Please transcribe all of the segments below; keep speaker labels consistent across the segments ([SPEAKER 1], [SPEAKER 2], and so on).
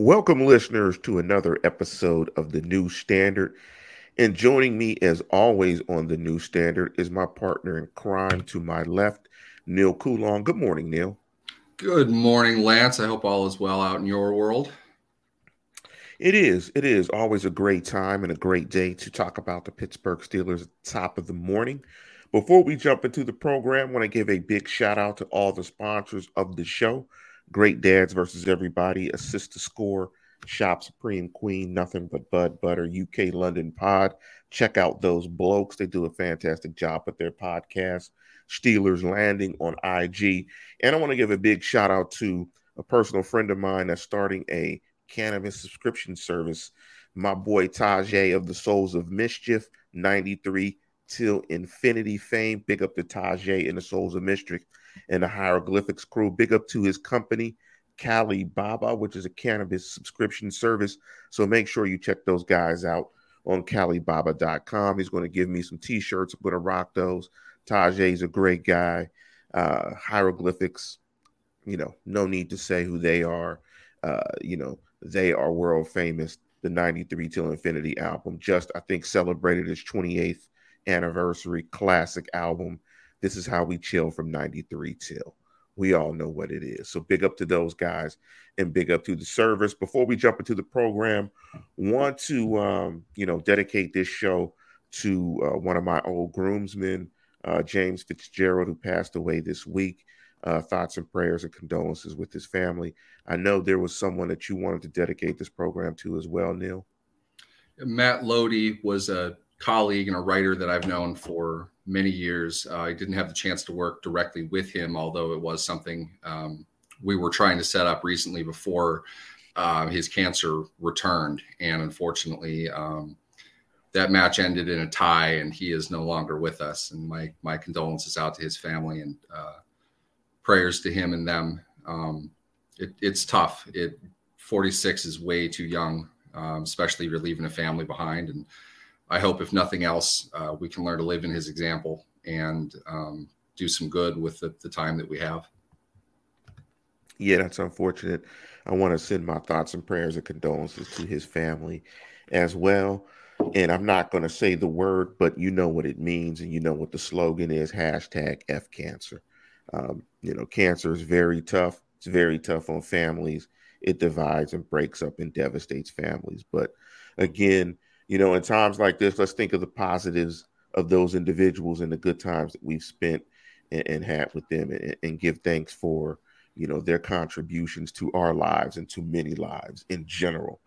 [SPEAKER 1] Welcome, listeners, to another episode of the New Standard. And joining me, as always, on the New Standard is my partner in crime to my left, Neal Coolong. Good morning, Neal.
[SPEAKER 2] Good morning, Lance. I hope all is well out in your world.
[SPEAKER 1] It is. It is always a great time and a great day to talk about the Pittsburgh Steelers at the top of the morning. Before we jump into the program, I want to give a big shout out to all the sponsors of the show. Great Dads versus Everybody, Assist to Score, Shop Supreme Queen, Nothing But Bud Butter, UK London Pod. Check out those blokes. They do a fantastic job with their podcast. Steelers Landing on IG. And I want to give a big shout out to a personal friend of mine that's starting a cannabis subscription service. My boy Tajai of the Souls of Mischief, 93 till infinity fame. Big up to Tajai and the Souls of Mischief and the hieroglyphics crew. Big up to his company, Cali Baba, which is a cannabis subscription service. So make sure you check those guys out on calibaba.com. He's going to give me some t-shirts. I'm going to rock those. Tajai's a great guy. Uh, hieroglyphics, you know, no need to say who they are. Uh, you know, they are world famous. The 93 Till Infinity album just, I think, celebrated its 28th anniversary classic album. This is how we chill from 93 till. We all know what it is. So big up to those guys and big up to the service. Before we jump into the program, want to um, you know dedicate this show to uh, one of my old groomsmen, uh, James Fitzgerald, who passed away this week. Uh, thoughts and prayers and condolences with his family. I know there was someone that you wanted to dedicate this program to as well, Neal.
[SPEAKER 2] Matt Lodi was a colleague and a writer that I've known for many years. Uh, I didn't have the chance to work directly with him, although it was something um, we were trying to set up recently before uh, his cancer returned. And unfortunately, um, that match ended in a tie, and he is no longer with us. And my my condolences out to his family and uh, prayers to him and them. Um, it, it's tough. It 46 is way too young, um, especially if you're leaving a family behind and I hope, if nothing else, uh, we can learn to live in his example and um, do some good with the, the time that we have.
[SPEAKER 1] Yeah, that's unfortunate. I want to send my thoughts and prayers and condolences to his family as well. And I'm not going to say the word, but you know what it means, and you know what the slogan is: hashtag F cancer. Um, you know, cancer is very tough. It's very tough on families. It divides and breaks up and devastates families. But again, you know, in times like this, let's think of the positives of those individuals and the good times that we've spent and, and had with them and, and give thanks for, you know, their contributions to our lives and to many lives in general.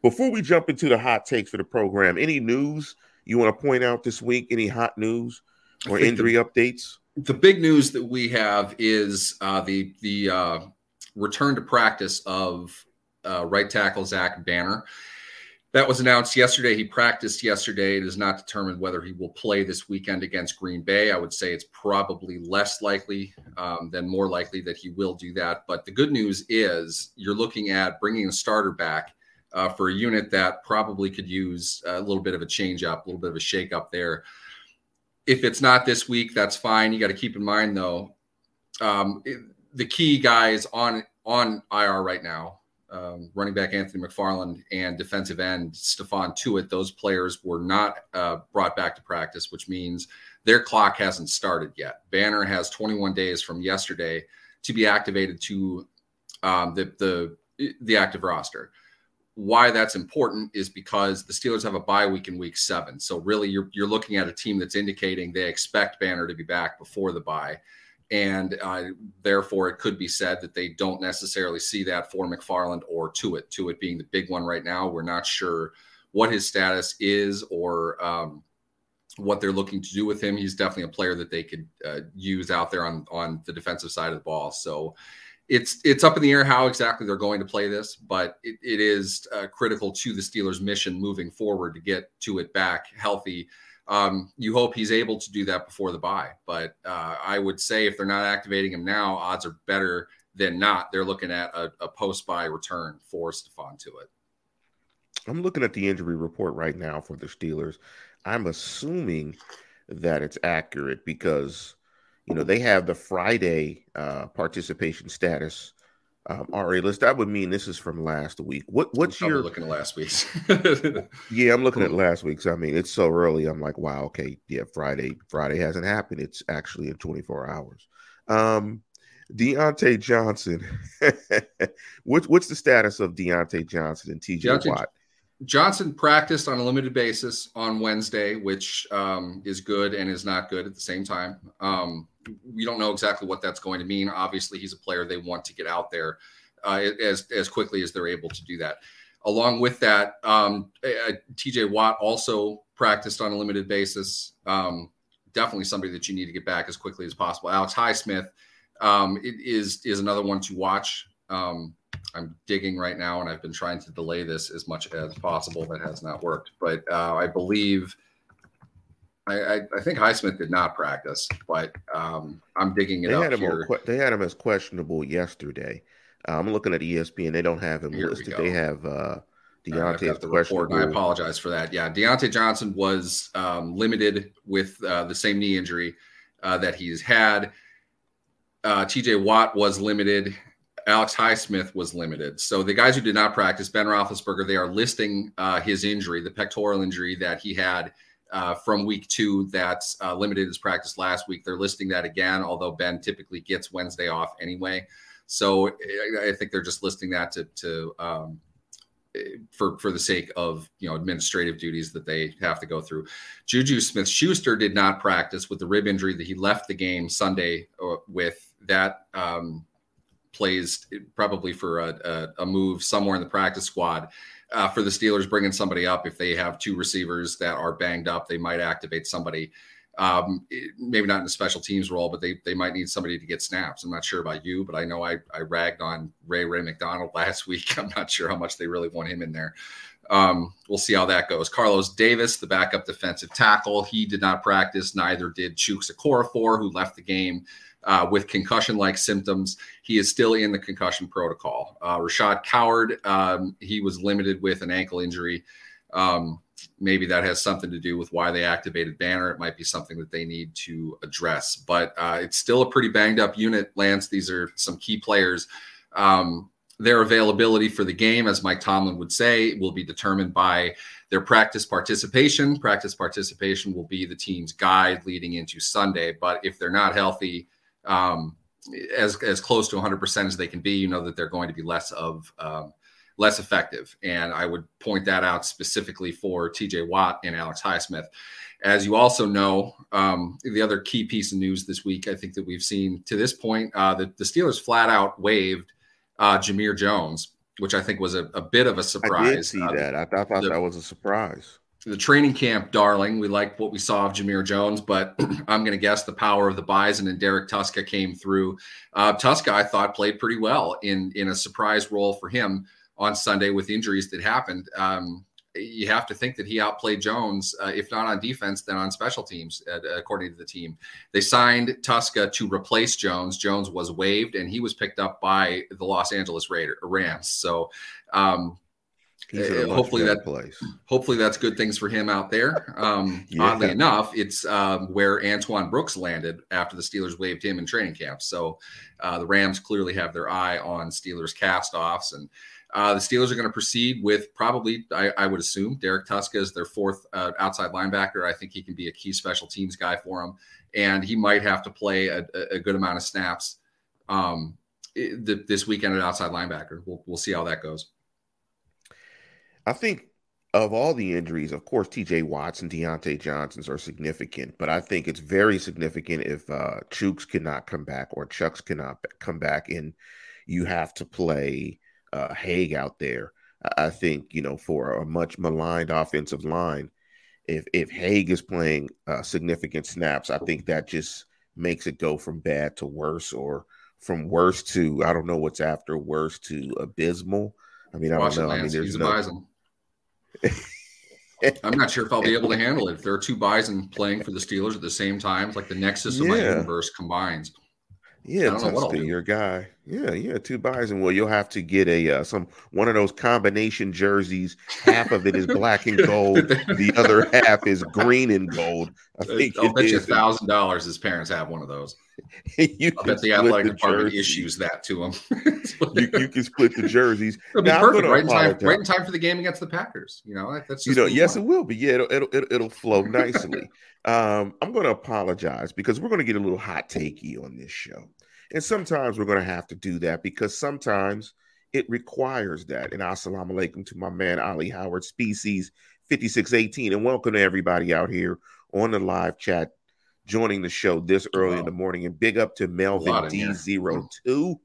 [SPEAKER 1] Before we jump into the hot takes for the program, any news you want to point out this week? Any hot news or injury the, updates?
[SPEAKER 2] The big news that we have is uh, the the uh, return to practice of uh, right tackle Zach Banner. That was announced yesterday. He practiced yesterday. It is not determined whether he will play this weekend against Green Bay. I would say it's probably less likely um, than more likely that he will do that. But the good news is you're looking at bringing a starter back uh, for a unit that probably could use a little bit of a change up, a little bit of a shake up there. If it's not this week, that's fine. You got to keep in mind though, um, it, the key guys on on IR right now um, running back Anthony McFarland and defensive end Stephon Tuitt, those players were not uh, brought back to practice, which means their clock hasn't started yet. Banner has 21 days from yesterday to be activated to um, the, the the active roster. Why that's important is because the Steelers have a bye week in week seven. So really, you're you're looking at a team that's indicating they expect Banner to be back before the bye and uh, therefore it could be said that they don't necessarily see that for McFarland or Tuitt. To it being the big one right now, we're not sure what his status is or um, what they're looking to do with him. He's definitely a player that they could uh, use out there on on the defensive side of the ball. So it's it's up in the air how exactly they're going to play this, but it, it is uh, critical to the Steelers' mission moving forward to get Tuitt back healthy um, you hope he's able to do that before the bye. But uh, I would say if they're not activating him now, odds are better than not. They're looking at a, a post bye return for Stephon Tuitt.
[SPEAKER 1] I'm looking at the injury report right now for the Steelers. I'm assuming that it's accurate because you know they have the Friday uh, participation status Um, all right, let's. That would mean this is from last week. What what's your
[SPEAKER 2] looking at last week's?
[SPEAKER 1] yeah, I'm looking at last week's. I mean, it's so early. I'm like, wow, okay, yeah, Friday. Friday hasn't happened. It's actually in 24 hours. Um, Diontae Johnson. what's what's the status of Diontae Johnson and TJ Diontae, Watt?
[SPEAKER 2] Johnson practiced on a limited basis on Wednesday, which um, is good and is not good at the same time. Um, we don't know exactly what that's going to mean. Obviously, he's a player they want to get out there uh, as as quickly as they're able to do that. Along with that, um, TJ Watt also practiced on a limited basis. Um, definitely somebody that you need to get back as quickly as possible. Alex Highsmith um, is is another one to watch. Um, I'm digging right now, and I've been trying to delay this as much as possible. That has not worked, but uh, I believe I, I, think Highsmith did not practice, but um, I'm digging it
[SPEAKER 1] they
[SPEAKER 2] up
[SPEAKER 1] had him
[SPEAKER 2] here.
[SPEAKER 1] On, they had him as questionable yesterday. Uh, I'm looking at ESPN. They don't have him here listed. They have uh, Diontae as the questionable.
[SPEAKER 2] I apologize for that. Yeah, Diontae Johnson was um, limited with uh, the same knee injury uh, that he's had. Uh, TJ Watt was limited. Alex Highsmith was limited. So the guys who did not practice, Ben Roethlisberger, they are listing uh, his injury, the pectoral injury that he had – uh, from week two that's uh, limited his practice last week. They're listing that again, although Ben typically gets Wednesday off anyway. So I think they're just listing that to, to um, for for the sake of you know administrative duties that they have to go through. Juju Smith Schuster did not practice with the rib injury that he left the game Sunday uh, with. That um, plays probably for a, a, a move somewhere in the practice squad uh, for the Steelers bringing somebody up. If they have two receivers that are banged up, they might activate somebody. Um, maybe not in a special teams role, but they they might need somebody to get snaps. I'm not sure about you, but I know I I ragged on Ray Ray McCloud last week. I'm not sure how much they really want him in there. Um, we'll see how that goes. Carlos Davis, the backup defensive tackle, he did not practice. Neither did Chuks Okorafor, who left the game uh, with concussion-like symptoms. He is still in the concussion protocol. Uh, Rashad Coward, um, he was limited with an ankle injury. Um, maybe that has something to do with why they activated Banner. It might be something that they need to address, but uh, it's still a pretty banged up unit. Lance, these are some key players. Um, their availability for the game, as Mike Tomlin would say, will be determined by their practice participation. Practice participation will be the team's guide leading into Sunday. But if they're not healthy, um, as as close to 100% as they can be, you know that they're going to be less of um, less effective. And I would point that out specifically for TJ Watt and Alex Highsmith. As you also know, um, the other key piece of news this week, I think that we've seen to this point, uh, the, the Steelers flat out waived uh, Jamir Jones, which I think was a, a bit of a surprise. I did
[SPEAKER 1] see
[SPEAKER 2] uh,
[SPEAKER 1] that. I, I thought the, that was a surprise
[SPEAKER 2] the training camp darling. We like what we saw of Jamir Jones, but I'm going to guess the power of the Bison and Derrek Tuszka came through. Uh, Tuszka, I thought, played pretty well in in a surprise role for him on Sunday with injuries that happened. Um, you have to think that he outplayed Jones, uh, if not on defense, then on special teams, uh, according to the team. They signed Tuszka to replace Jones. Jones was waived, and he was picked up by the Los Angeles Raiders, Rams. So. Um, hopefully that place. hopefully that's good things for him out there. Um, yeah. Oddly enough, it's um, where Antoine Brooks landed after the Steelers waived him in training camp. So uh, the Rams clearly have their eye on Steelers castoffs, and uh, the Steelers are going to proceed with probably, I, I, would assume, Derrek Tuszka is their fourth uh, outside linebacker. I think he can be a key special teams guy for them, and he might have to play a, a good amount of snaps um, this weekend at outside linebacker. We'll, we'll see how that goes.
[SPEAKER 1] I think of all the injuries, of course, TJ Watts and Diontae Johnson's are significant, but I think it's very significant if uh, Chuks cannot come back or Chuks cannot come back and you have to play uh, Haeg out there. I think, you know, for a much maligned offensive line, if, if Haeg is playing uh, significant snaps, I think that just makes it go from bad to worse or from worse to, I don't know what's after worse to abysmal. I mean, I don't know. I mean, there's no,
[SPEAKER 2] I'm not sure if I'll be able to handle it. If there are two Bison playing for the Steelers at the same time, it's like the nexus of yeah. my universe combines.
[SPEAKER 1] Yeah, Tuszka, your guy. Yeah, yeah, two Bison Well, you'll have to get a uh, some one of those combination jerseys. Half of it is black and gold, the other half is green and gold. I think
[SPEAKER 2] I'll bet you a thousand dollars his parents have one of those.
[SPEAKER 1] you
[SPEAKER 2] I bet the athletic the department issues that to him.
[SPEAKER 1] you, you, can split the jerseys.
[SPEAKER 2] It'll be now, perfect, right in, time, right in time for the game against the Packers. You know, that's
[SPEAKER 1] you know, yes, it will be. Yeah, it'll it'll, it'll, it'll flow nicely. um, I'm going to apologize because we're going to get a little hot takey on this show. And sometimes we're going to have to do that because sometimes it requires that. And assalamu alaikum to my man Ali Howard, species 5618. And welcome to everybody out here on the live chat joining the show this early wow. in the morning. And big up to Melvin D02.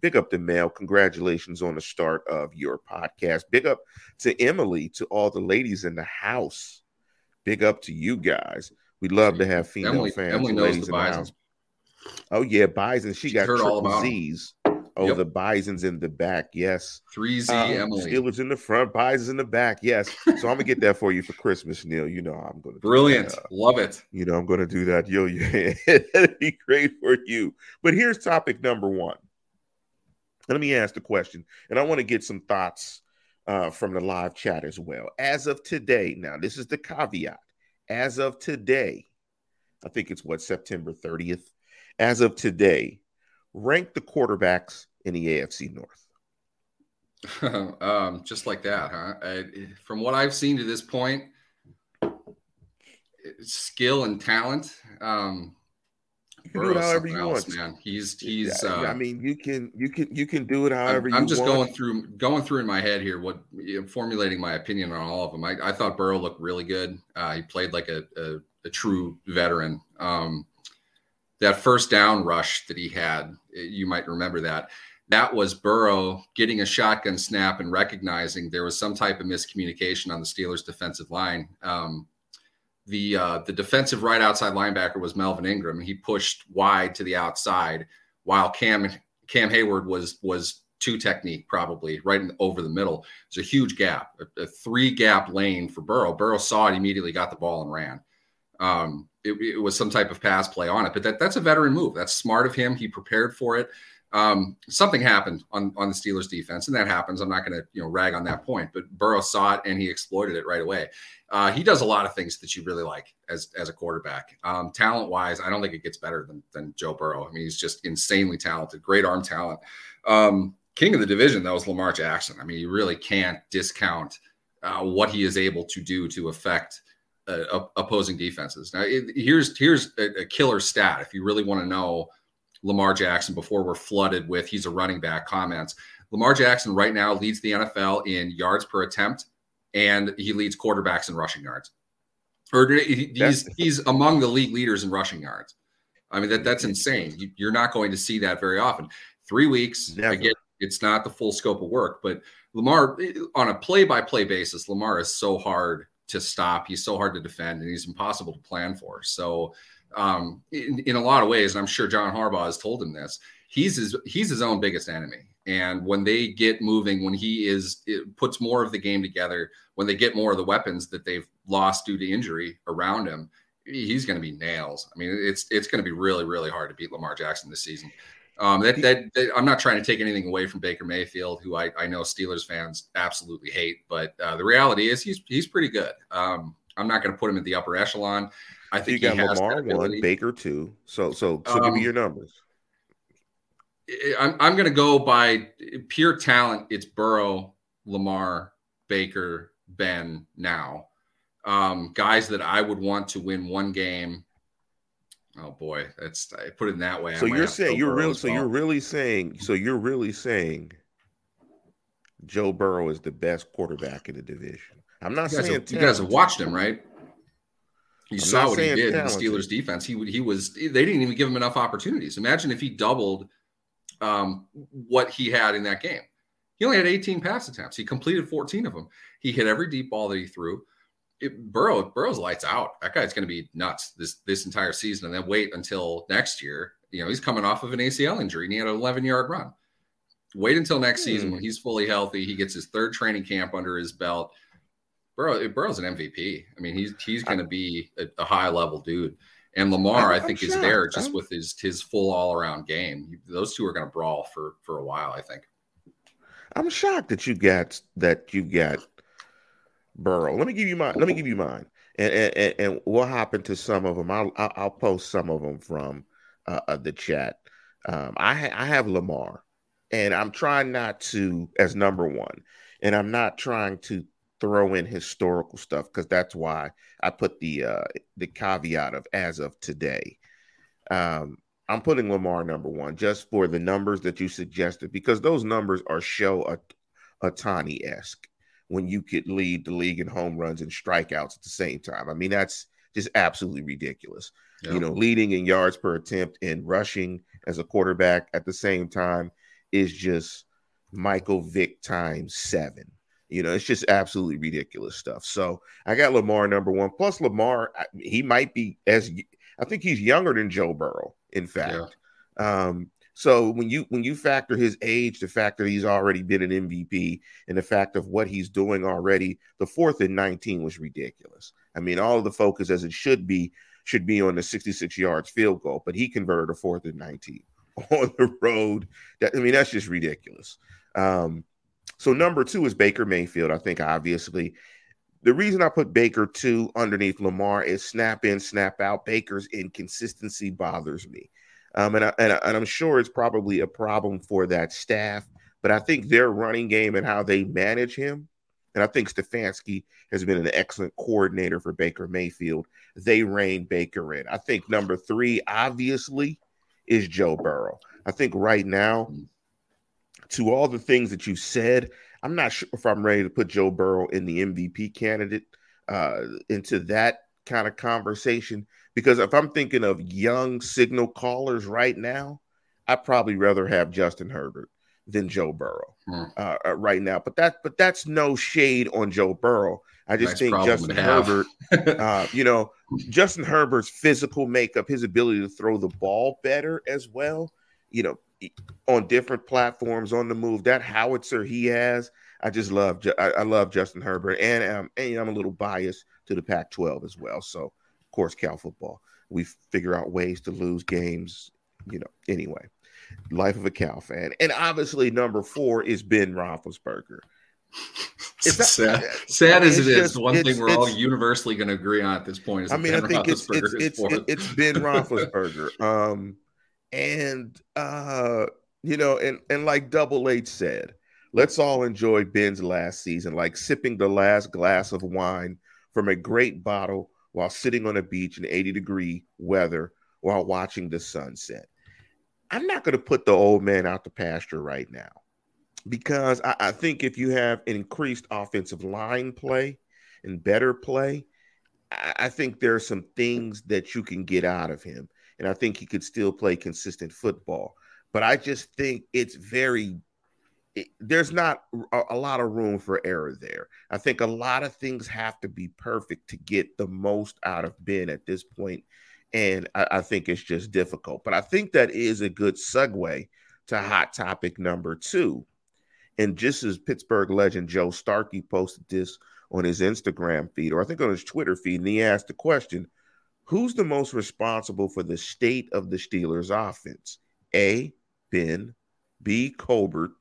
[SPEAKER 1] Big up to Mel. Congratulations on the start of your podcast. Big up to Emily, to all the ladies in the house. Big up to you guys. We love to have female
[SPEAKER 2] Emily,
[SPEAKER 1] fans.
[SPEAKER 2] Emily knows the, the house.
[SPEAKER 1] Oh yeah, Bison. She got heard triple Z's. Oh, yep. the Bison's in the back. Yes.
[SPEAKER 2] Three Z um, Emily.
[SPEAKER 1] Steelers in the front, Bison's in the back. Yes. So I'm gonna get that for you for Christmas, Neal. You know I'm gonna
[SPEAKER 2] brilliant. Uh, Love it.
[SPEAKER 1] You know I'm gonna do that. Yo, yeah, that'd be great for you. But here's topic number one. Let me ask the question, and I want to get some thoughts uh, from the live chat as well. As of today, now this is the caveat. As of today, I think it's what September 30th as of today, rank the quarterbacks in the AFC North.
[SPEAKER 2] um, just like that, huh? I, from what I've seen to this point, skill and talent. Um,
[SPEAKER 1] you can do it however you else, want,
[SPEAKER 2] man. He's he's.
[SPEAKER 1] Yeah, uh, I mean, you can you can you can do it however
[SPEAKER 2] I'm,
[SPEAKER 1] I'm
[SPEAKER 2] just
[SPEAKER 1] want.
[SPEAKER 2] going through going through in my head here what formulating my opinion on all of them. I, I thought Burrow looked really good. Uh, he played like a, a, a true veteran. Um, that first down rush that he had, you might remember that. That was Burrow getting a shotgun snap and recognizing there was some type of miscommunication on the Steelers' defensive line. Um, the uh, the defensive right outside linebacker was Melvin Ingram. He pushed wide to the outside, while Cam Cam Heyward was was two technique probably right in, over the middle. It's a huge gap, a, a, three gap lane for Burrow. Burrow saw it immediately, got the ball and ran. Um, it, it, was some type of pass play on it. But that, that's a veteran move. That's smart of him. He prepared for it. Um, something happened on, on the Steelers defense, and that happens. I'm not going to you know rag on that point, but Burrow saw it and he exploited it right away. Uh, he does a lot of things that you really like as as a quarterback. Um, talent wise, I don't think it gets better than than Joe Burrow. I mean, he's just insanely talented, great arm talent. Um, king of the division, that was Lamar Jackson. I mean, you really can't discount uh, what he is able to do to affect uh, opposing defenses. Now, it, here's here's a, a, killer stat. If you really want to know Lamar Jackson before we're flooded with he's a running back comments, Lamar Jackson right now leads the NFL in yards per attempt, and he leads quarterbacks in rushing yards. Or he's he's among the league leaders in rushing yards. I mean that that's insane. You, are not going to see that very often. Three weeks Never. again. It's not the full scope of work, but Lamar on a play by play basis, Lamar is so hard to stop. He's so hard to defend, and he's impossible to plan for. So, um, in, in, a lot of ways, and I'm sure John Harbaugh has told him this. He's his he's his own biggest enemy. And when they get moving, when he is puts more of the game together, when they get more of the weapons that they've lost due to injury around him, he's going to be nails. I mean, it's it's going to be really really hard to beat Lamar Jackson this season. Um, that, that, that, I'm not trying to take anything away from Baker Mayfield, who I, I know Steelers fans absolutely hate, but uh, the reality is he's he's pretty good. Um, I'm not going to put him in the upper echelon. I think
[SPEAKER 1] you got Lamar one, Baker two. So so so um, give me um, your numbers.
[SPEAKER 2] I'm I'm going to go by pure talent. It's Burrow, Lamar, Baker, Ben. Now, um, guys that I would want to win one game Oh boy, that's I put it in that way.
[SPEAKER 1] So you're saying you're really so you're really saying so you're really saying Joe Burrow is the best quarterback in the division. I'm not
[SPEAKER 2] you
[SPEAKER 1] saying
[SPEAKER 2] have, you guys have watched him, right? You I'm saw what he did talented. in the Steelers defense. He he was they didn't even give him enough opportunities. Imagine if he doubled um, what he had in that game. He only had 18 pass attempts. He completed 14 of them. He hit every deep ball that he threw it, Burrow Burrow's lights out. That guy's going to be nuts this this entire season, and then wait until next year. You know, he's coming off of an ACL injury, and he had an 11 yard run. Wait until next season when hmm. he's fully healthy. He gets his third training camp under his belt. Burrow Burrow's an MVP. I mean, he's he's going to be a, a, high level dude. And Lamar, I'm, I think, is there just I'm... with his his full all around game. Those two are going to brawl for for a while. I think.
[SPEAKER 1] I'm shocked that you got that you got Burrow. Let me give you mine. Let me give you mine, and and, and we'll hop into some of them. I'll I'll post some of them from uh, the chat. Um, I ha- I have Lamar, and I'm trying not to as number one, and I'm not trying to throw in historical stuff because that's why I put the uh, the caveat of as of today. Um, I'm putting Lamar number one just for the numbers that you suggested because those numbers are show a Ohtani esque when you could lead the league in home runs and strikeouts at the same time. I mean, that's just absolutely ridiculous. You know, leading in yards per attempt and rushing as a quarterback at the same time is just Michael Vick times seven. You know, it's just absolutely ridiculous stuff. So I got Lamar number one. Plus, Lamar, he might be as I think he's younger than Joe Burrow. In fact, yeah. um, so when you when you factor his age, the fact that he's already been an MVP, and the fact of what he's doing already, the fourth and nineteen was ridiculous. I mean, all of the focus as it should be should be on the 66 yards field goal, but he converted a fourth and 19 on the road. That I mean, that's just ridiculous. Um, so number two is Baker Mayfield. I think obviously the reason I put Baker two underneath Lamar is snap in, snap out. Baker's inconsistency bothers me. Um, and, I, and, I, and I'm sure it's probably a problem for that staff, but I think their running game and how they manage him, and I think Stefanski has been an excellent coordinator for Baker Mayfield. They rein Baker in. I think number three, obviously, is Joe Burrow. I think right now, to all the things that you said, I'm not sure if I'm ready to put Joe Burrow in the MVP candidate uh, into that kind of conversation because if I'm thinking of young signal callers right now, I'd probably rather have Justin Herbert than Joe Burrow hmm. uh, uh, right now. But that but that's no shade on Joe Burrow. I just nice think Justin Herbert, uh, you know, Justin Herbert's physical makeup, his ability to throw the ball better as well. You know, on different platforms on the move. That howitzer he has, I just love. I, I love Justin Herbert, and, um, and I'm a little biased to the Pac-12 as well. So, course, Cal football. We figure out ways to lose games. You know, anyway, life of a Cal fan, and obviously number four is Ben Roethlisberger.
[SPEAKER 2] It's not, sad, sad as it is, just, one thing we're all universally going to agree on at this point is.
[SPEAKER 1] I mean, ben I think it's it's it's, it's Ben Roethlisberger. um, and uh, you know, and and like Double H said, let's all enjoy Ben's last season, like sipping the last glass of wine from a great bottle while sitting on a beach in 80 degree weather while watching the sunset. I'm not going to put the old man out the pasture right now because I, I, think if you have increased offensive line play and better play, I, I think there are some things that you can get out of him and I think he could still play consistent football. But I just think it's very there's not a, a, lot of room for error there. I think a lot of things have to be perfect to get the most out of Ben at this point, and I, I think it's just difficult. But I think that is a good segue to hot topic number two. And just as Pittsburgh legend Joe Starkey posted this on his Instagram feed, or I think on his Twitter feed, and he asked the question Who's the most responsible for the state of the Steelers offense? A. Ben, B. Colbert,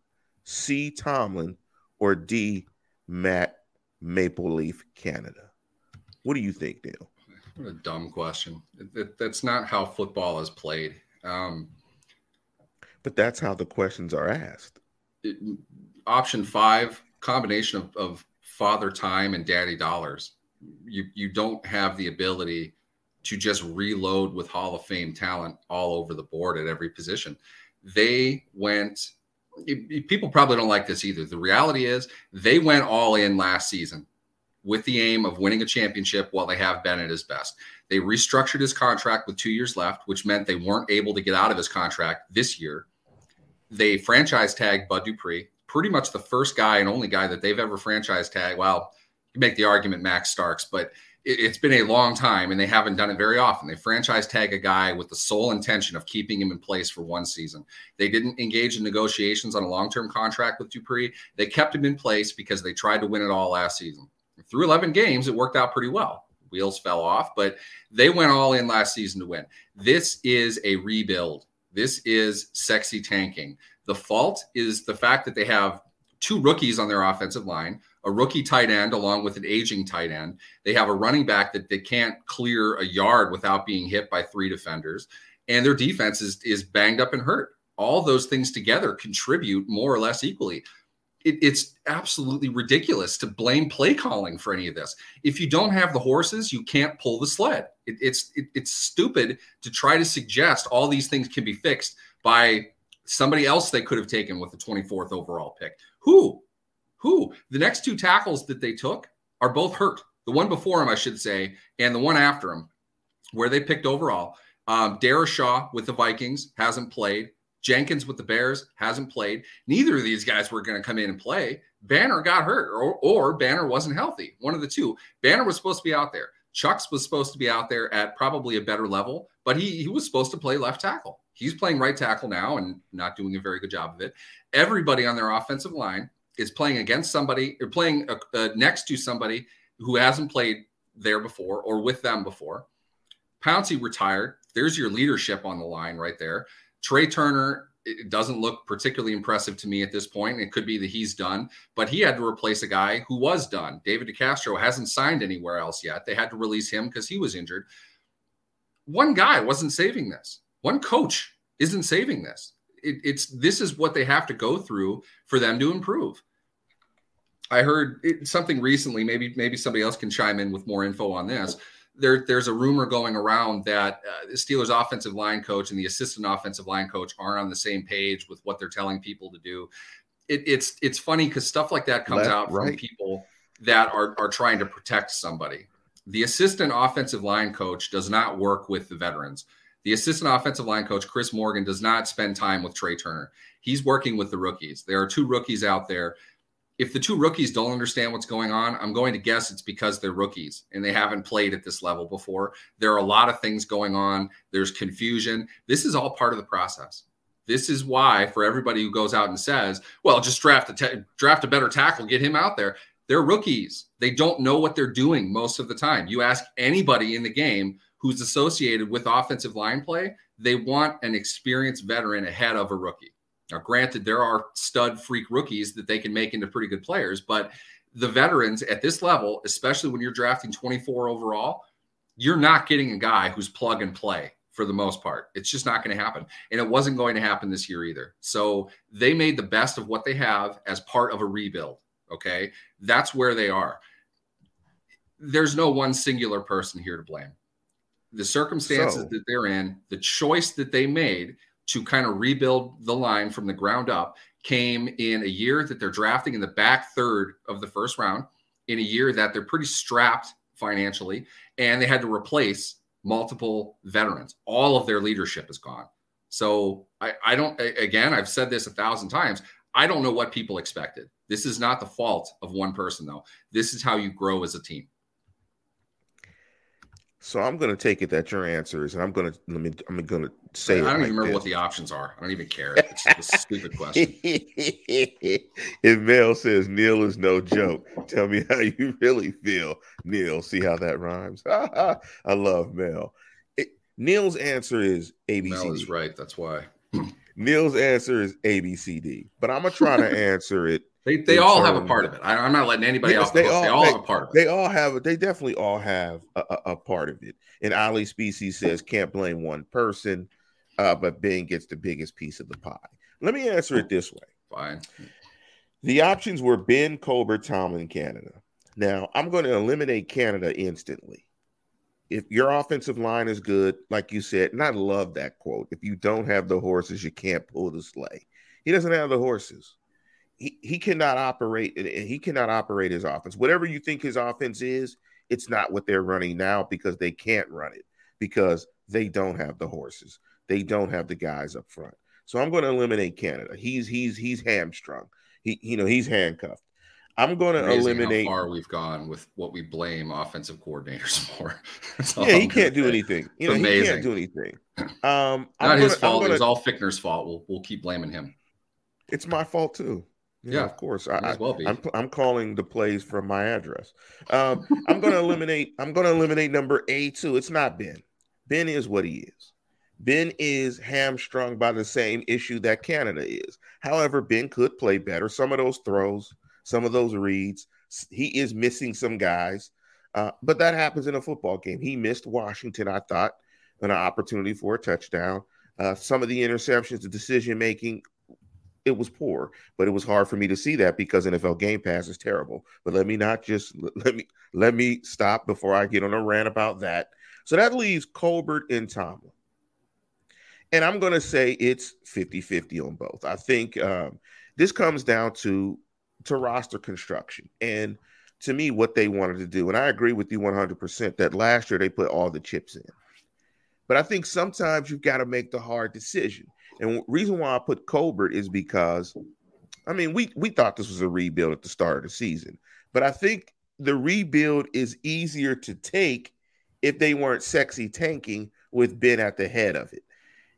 [SPEAKER 1] C. Tomlin, or D. Matt Maple Leaf Canada? What do you think, Neal?
[SPEAKER 2] What a dumb question. that's not how football is played. Um,
[SPEAKER 1] but that's how the questions are asked.
[SPEAKER 2] It, option five, combination of, of father time and daddy dollars. You you don't have the ability to just reload with Hall of Fame talent all over the board at every position. They went, people probably don't like this either. The reality is they went all in last season with the aim of winning a championship while they have been at his best. They restructured his contract with two years left, which meant they weren't able to get out of his contract this year. They franchise tagged Bud Dupree, pretty much the first guy and only guy that they've ever franchise tagged. Well, you make the argument Max Starks, but it, has been a long time and they haven't done it very often. They franchise tag a guy with the sole intention of keeping him in place for one season. They didn't engage in negotiations on a long term contract with Dupree. They kept him in place because they tried to win it all last season. Through 11 games, it worked out pretty well. wheels fell off, but they went all in last season to win. This is a rebuild. This is sexy tanking. The fault is the fact that they have two rookies on their offensive line, a rookie tight end along with an aging tight end. They have a running back that they can't clear a yard without being hit by three defenders, and their defense is is banged up and hurt. All those things together contribute more or less equally. It, it's absolutely ridiculous to blame play calling for any of this. If you don't have the horses, you can't pull the sled. It, it's it, it's stupid to try to suggest all these things can be fixed by somebody else they could have taken with the 24th overall pick. Who? Who? The next two tackles that they took are both hurt. The one before him, I should say, and the one after him, where they picked overall. Um, Shaw with the Vikings hasn't played. Jenkins with the Bears hasn't played. Neither of these guys were going to come in and play. Banner got hurt, or, or Banner wasn't healthy. One of the two. Banner was supposed to be out there. Chuks was supposed to be out there at probably a better level, but he, he was supposed to play left tackle. He's playing right tackle now and not doing a very good job of it. Everybody on their offensive line is playing against somebody or playing uh, uh, next to somebody who hasn't played there before or with them before. Pouncey retired. There's your leadership on the line right there. Trai Turner it doesn't look particularly impressive to me at this point. It could be that he's done, but he had to replace a guy who was done. David DeCastro hasn't signed anywhere else yet. They had to release him because he was injured. One guy wasn't saving this. One coach isn't saving this. It, it's this is what they have to go through for them to improve. I heard it, something recently. Maybe maybe somebody else can chime in with more info on this. There, there's a rumor going around that uh, the Steelers' offensive line coach and the assistant offensive line coach aren't on the same page with what they're telling people to do. It, it's it's funny because stuff like that comes Left, out from right. people that are are trying to protect somebody. The assistant offensive line coach does not work with the veterans. The assistant offensive line coach, Chris Morgan, does not spend time with Trai Turner. He's working with the rookies. There are two rookies out there. If the two rookies don't understand what's going on, I'm going to guess it's because they're rookies and they haven't played at this level before. There are a lot of things going on. There's confusion. This is all part of the process. This is why, for everybody who goes out and says, "Well, just draft a draft a better tackle, get him out there," they're rookies. They don't know what they're doing most of the time. You ask anybody in the game who's associated with offensive line play, they want an experienced veteran ahead of a rookie. Now, granted, there are stud freak rookies that they can make into pretty good players, but the veterans at this level, especially when you're drafting 24 overall, you're not getting a guy who's plug and play for the most part. It's just not going to happen. And it wasn't going to happen this year either. So they made the best of what they have as part of a rebuild. Okay. That's where they are. There's no one singular person here to blame the circumstances so, that they're in, the choice that they made to kind of rebuild the line from the ground up came in a year that they're drafting in the back third of the first round, in a year that they're pretty strapped financially, and they had to replace multiple veterans. All of their leadership is gone. So I, I don't, again, I've said this a thousand times. I don't know what people expected. This is not the fault of one person, though. This is how you grow as a team.
[SPEAKER 1] So I'm going to take it that your answer is, and I'm going to let me. I'm going to say. I
[SPEAKER 2] don't
[SPEAKER 1] even
[SPEAKER 2] like remember
[SPEAKER 1] this.
[SPEAKER 2] what the options are. I don't even care. It's a stupid question.
[SPEAKER 1] if Mel says Neal is no joke, tell me how you really feel, Neal. See how that rhymes. I love Mel. It, Neal's answer is ABCD.
[SPEAKER 2] Mel is right. That's why.
[SPEAKER 1] Neal's answer is ABCD, but I'm gonna try to answer it
[SPEAKER 2] they, they all have a part of it. I, am not letting anybody yes, off. They all, they all, have a part of it.
[SPEAKER 1] They all have. They definitely all have a, a, a part of it. And Ali Species says can't blame one person, uh, but Ben gets the biggest piece of the pie. Let me answer it this way.
[SPEAKER 2] Fine.
[SPEAKER 1] The options were Ben, Colbert, Tomlin, Canada. Now I'm going to eliminate Canada instantly. If your offensive line is good, like you said, and I love that quote. If you don't have the horses, you can't pull the sleigh. He doesn't have the horses he, he cannot operate and he cannot operate his offense. Whatever you think his offense is, it's not what they're running now because they can't run it because they don't have the horses. They don't have the guys up front. So I'm going to eliminate Canada. He's he's he's hamstrung. He you know he's handcuffed. I'm going to eliminate.
[SPEAKER 2] How far we've gone with what we blame offensive coordinators for.
[SPEAKER 1] yeah, he can't do anything. You know, amazing. he can't do anything. Um,
[SPEAKER 2] Not his fault. Gonna, it was all Fichtner's fault. We'll we'll keep blaming him.
[SPEAKER 1] It's my fault too. Yeah, yeah, of course. I, well I'm, I'm calling the plays from my address. Um, I'm going to eliminate. I'm going to eliminate number A too. It's not Ben. Ben is what he is. Ben is hamstrung by the same issue that Canada is. However, Ben could play better. Some of those throws, some of those reads, he is missing some guys. Uh, but that happens in a football game. He missed Washington, I thought, an opportunity for a touchdown. Uh, some of the interceptions, the decision making, it was poor, but it was hard for me to see that because NFL Game Pass is terrible. But let me not just let me let me stop before I get on a rant about that. So that leaves Colbert and Tomlin. And I'm going to say it's 50-50 on both. I think um, this comes down to to roster construction and to me what they wanted to do. And I agree with you 100% that last year they put all the chips in. But I think sometimes you've got to make the hard decision. And reason why I put Colbert is because, I mean, we we thought this was a rebuild at the start of the season, but I think the rebuild is easier to take if they weren't sexy tanking with Ben at the head of it.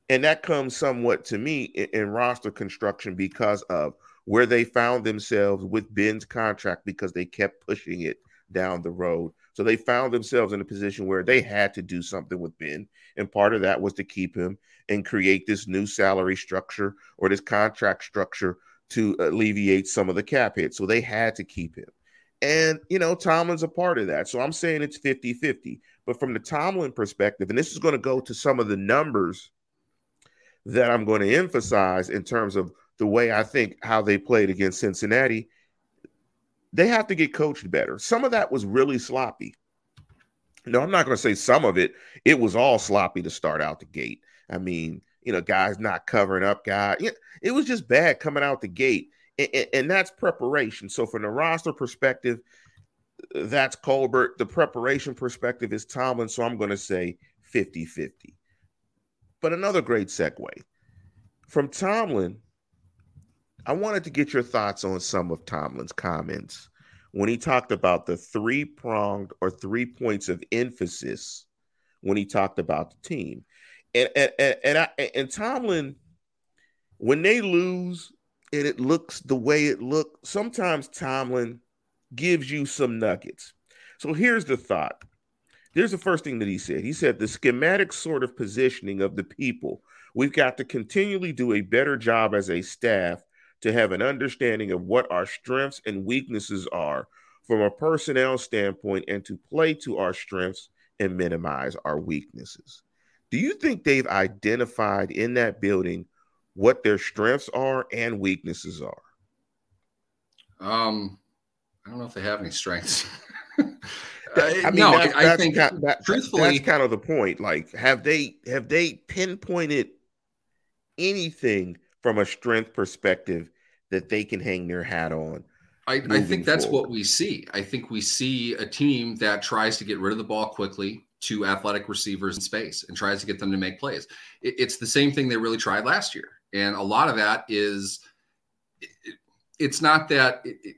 [SPEAKER 1] And that comes somewhat to me in, in roster construction because of where they found themselves with Ben's contract because they kept pushing it down the road so they found themselves in a position where they had to do something with Ben. And part of that was to keep him and create this new salary structure or this contract structure to alleviate some of the cap hit. So they had to keep him. And, you know, Tomlin's a part of that. So I'm saying it's 50 50. But from the Tomlin perspective, and this is going to go to some of the numbers that I'm going to emphasize in terms of the way I think how they played against Cincinnati they have to get coached better. Some of that was really sloppy. No, I'm not going to say some of it. It was all sloppy to start out the gate. I mean, you know, guys not covering up guys. It was just bad coming out the gate. And, and that's preparation. So, from the roster perspective, that's Colbert. The preparation perspective is Tomlin. So, I'm going to say 50 50. But another great segue from Tomlin I wanted to get your thoughts on some of Tomlin's comments when he talked about the three pronged or three points of emphasis when he talked about the team. And and and, and, I, and Tomlin, when they lose and it looks the way it looked, sometimes Tomlin gives you some nuggets. So here's the thought. Here's the first thing that he said. He said the schematic sort of positioning of the people. We've got to continually do a better job as a staff to have an understanding of what our strengths and weaknesses are from a personnel standpoint and to play to our strengths and minimize our weaknesses. Do you think they've identified in that building what their strengths are and weaknesses are?
[SPEAKER 2] Um, I don't know if they have any strengths. I mean, no,
[SPEAKER 1] that's, I, that's think kind, that, truthfully, that's kind of the point. Like, have they have they pinpointed anything from a strength perspective that they can hang their hat on.
[SPEAKER 2] I, I think that's forward. what we see. I think we see a team that tries to get rid of the ball quickly to athletic receivers in space and tries to get them to make plays. It, it's the same thing they really tried last year. And a lot of that is it, it's not that it,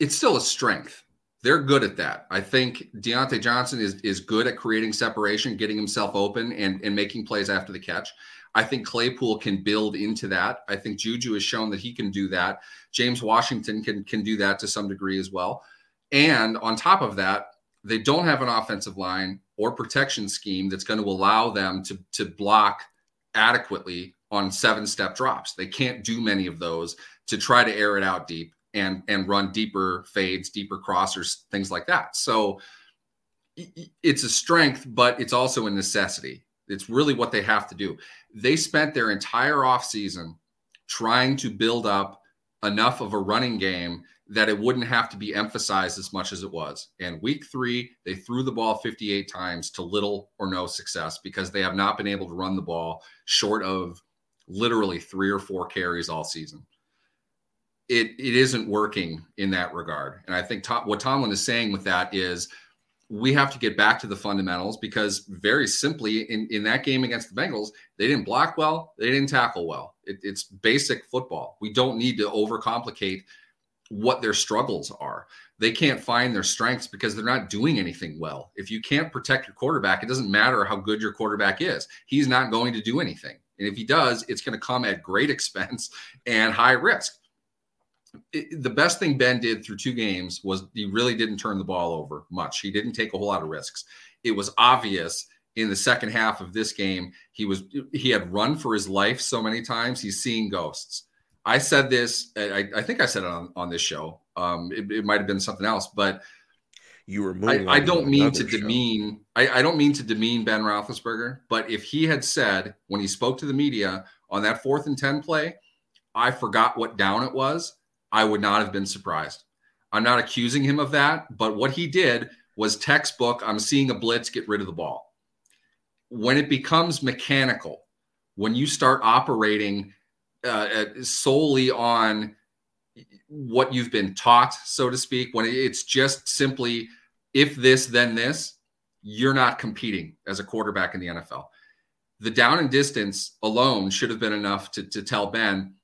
[SPEAKER 2] it's still a strength. They're good at that. I think Diontae Johnson is is good at creating separation, getting himself open and, and making plays after the catch. I think Claypool can build into that. I think Juju has shown that he can do that. James Washington can can do that to some degree as well. And on top of that, they don't have an offensive line or protection scheme that's going to allow them to to block adequately on seven step drops. They can't do many of those to try to air it out deep and and run deeper fades, deeper crossers, things like that. So it's a strength, but it's also a necessity. It's really what they have to do. They spent their entire offseason trying to build up enough of a running game that it wouldn't have to be emphasized as much as it was. And week three, they threw the ball 58 times to little or no success because they have not been able to run the ball short of literally three or four carries all season. It, it isn't working in that regard. And I think Tom, what Tomlin is saying with that is we have to get back to the fundamentals because very simply in, in that game against the Bengals, they didn't block well, they didn't tackle well. It, it's basic football. We don't need to overcomplicate what their struggles are. They can't find their strengths because they're not doing anything well. If you can't protect your quarterback, it doesn't matter how good your quarterback is. He's not going to do anything. And if he does, it's going to come at great expense and high risk. It, the best thing Ben did through two games was he really didn't turn the ball over much. He didn't take a whole lot of risks. It was obvious in the second half of this game he was he had run for his life so many times he's seeing ghosts. I said this. I, I think I said it on, on this show. Um, it, it might have been something else, but
[SPEAKER 1] you were.
[SPEAKER 2] I, I, don't mean to show. demean. I, I, don't mean to demean Ben Roethlisberger, but if he had said when he spoke to the media on that fourth and ten play, I forgot what down it was, I would not have been surprised. I'm not accusing him of that, but what he did was textbook. I'm seeing a blitz, get rid of the ball. When it becomes mechanical, when you start operating uh, uh solely on what you've been taught, so to speak, when it's just simply if this, then this, you're not competing as a quarterback in the NFL. The down and distance alone should have been enough to, to tell Ben,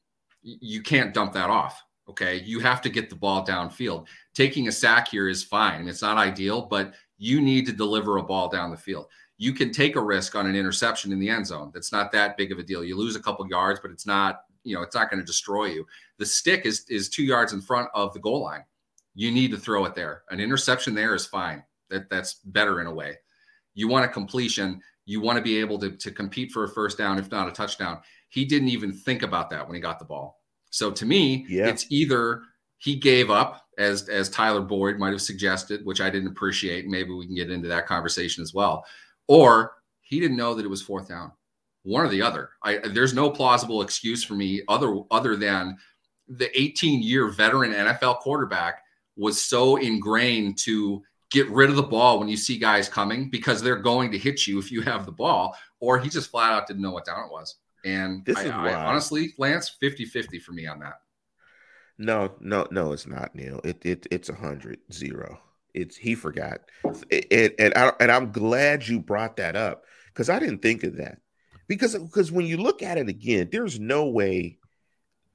[SPEAKER 2] you can't dump that off. Okay. You have to get the ball downfield. Taking a sack here is fine. It's not ideal, but you need to deliver a ball down the field. You can take a risk on an interception in the end zone. That's not that big of a deal. You lose a couple yards, but it's not, you know, it's not going to destroy you. The stick is is two yards in front of the goal line. You need to throw it there. An interception there is fine. That that's better in a way. You want a completion. You want to be able to, to compete for a first down, if not a touchdown. He didn't even think about that when he got the ball. So to me, yeah. it's either he gave up, as as Tyler Boyd might have suggested, which I didn't appreciate. Maybe we can get into that conversation as well, or he didn't know that it was fourth down. One or the other. I, there's no plausible excuse for me other other than the 18 year veteran NFL quarterback was so ingrained to get rid of the ball when you see guys coming because they're going to hit you if you have the ball, or he just flat out didn't know what down it was. And this I, is I, honestly, Lance, 50 50 for me on that.
[SPEAKER 1] No, no, no, it's not, Neal. It, it it's a hundred zero. It's he forgot, and and, I, and I'm glad you brought that up because I didn't think of that because because when you look at it again, there's no way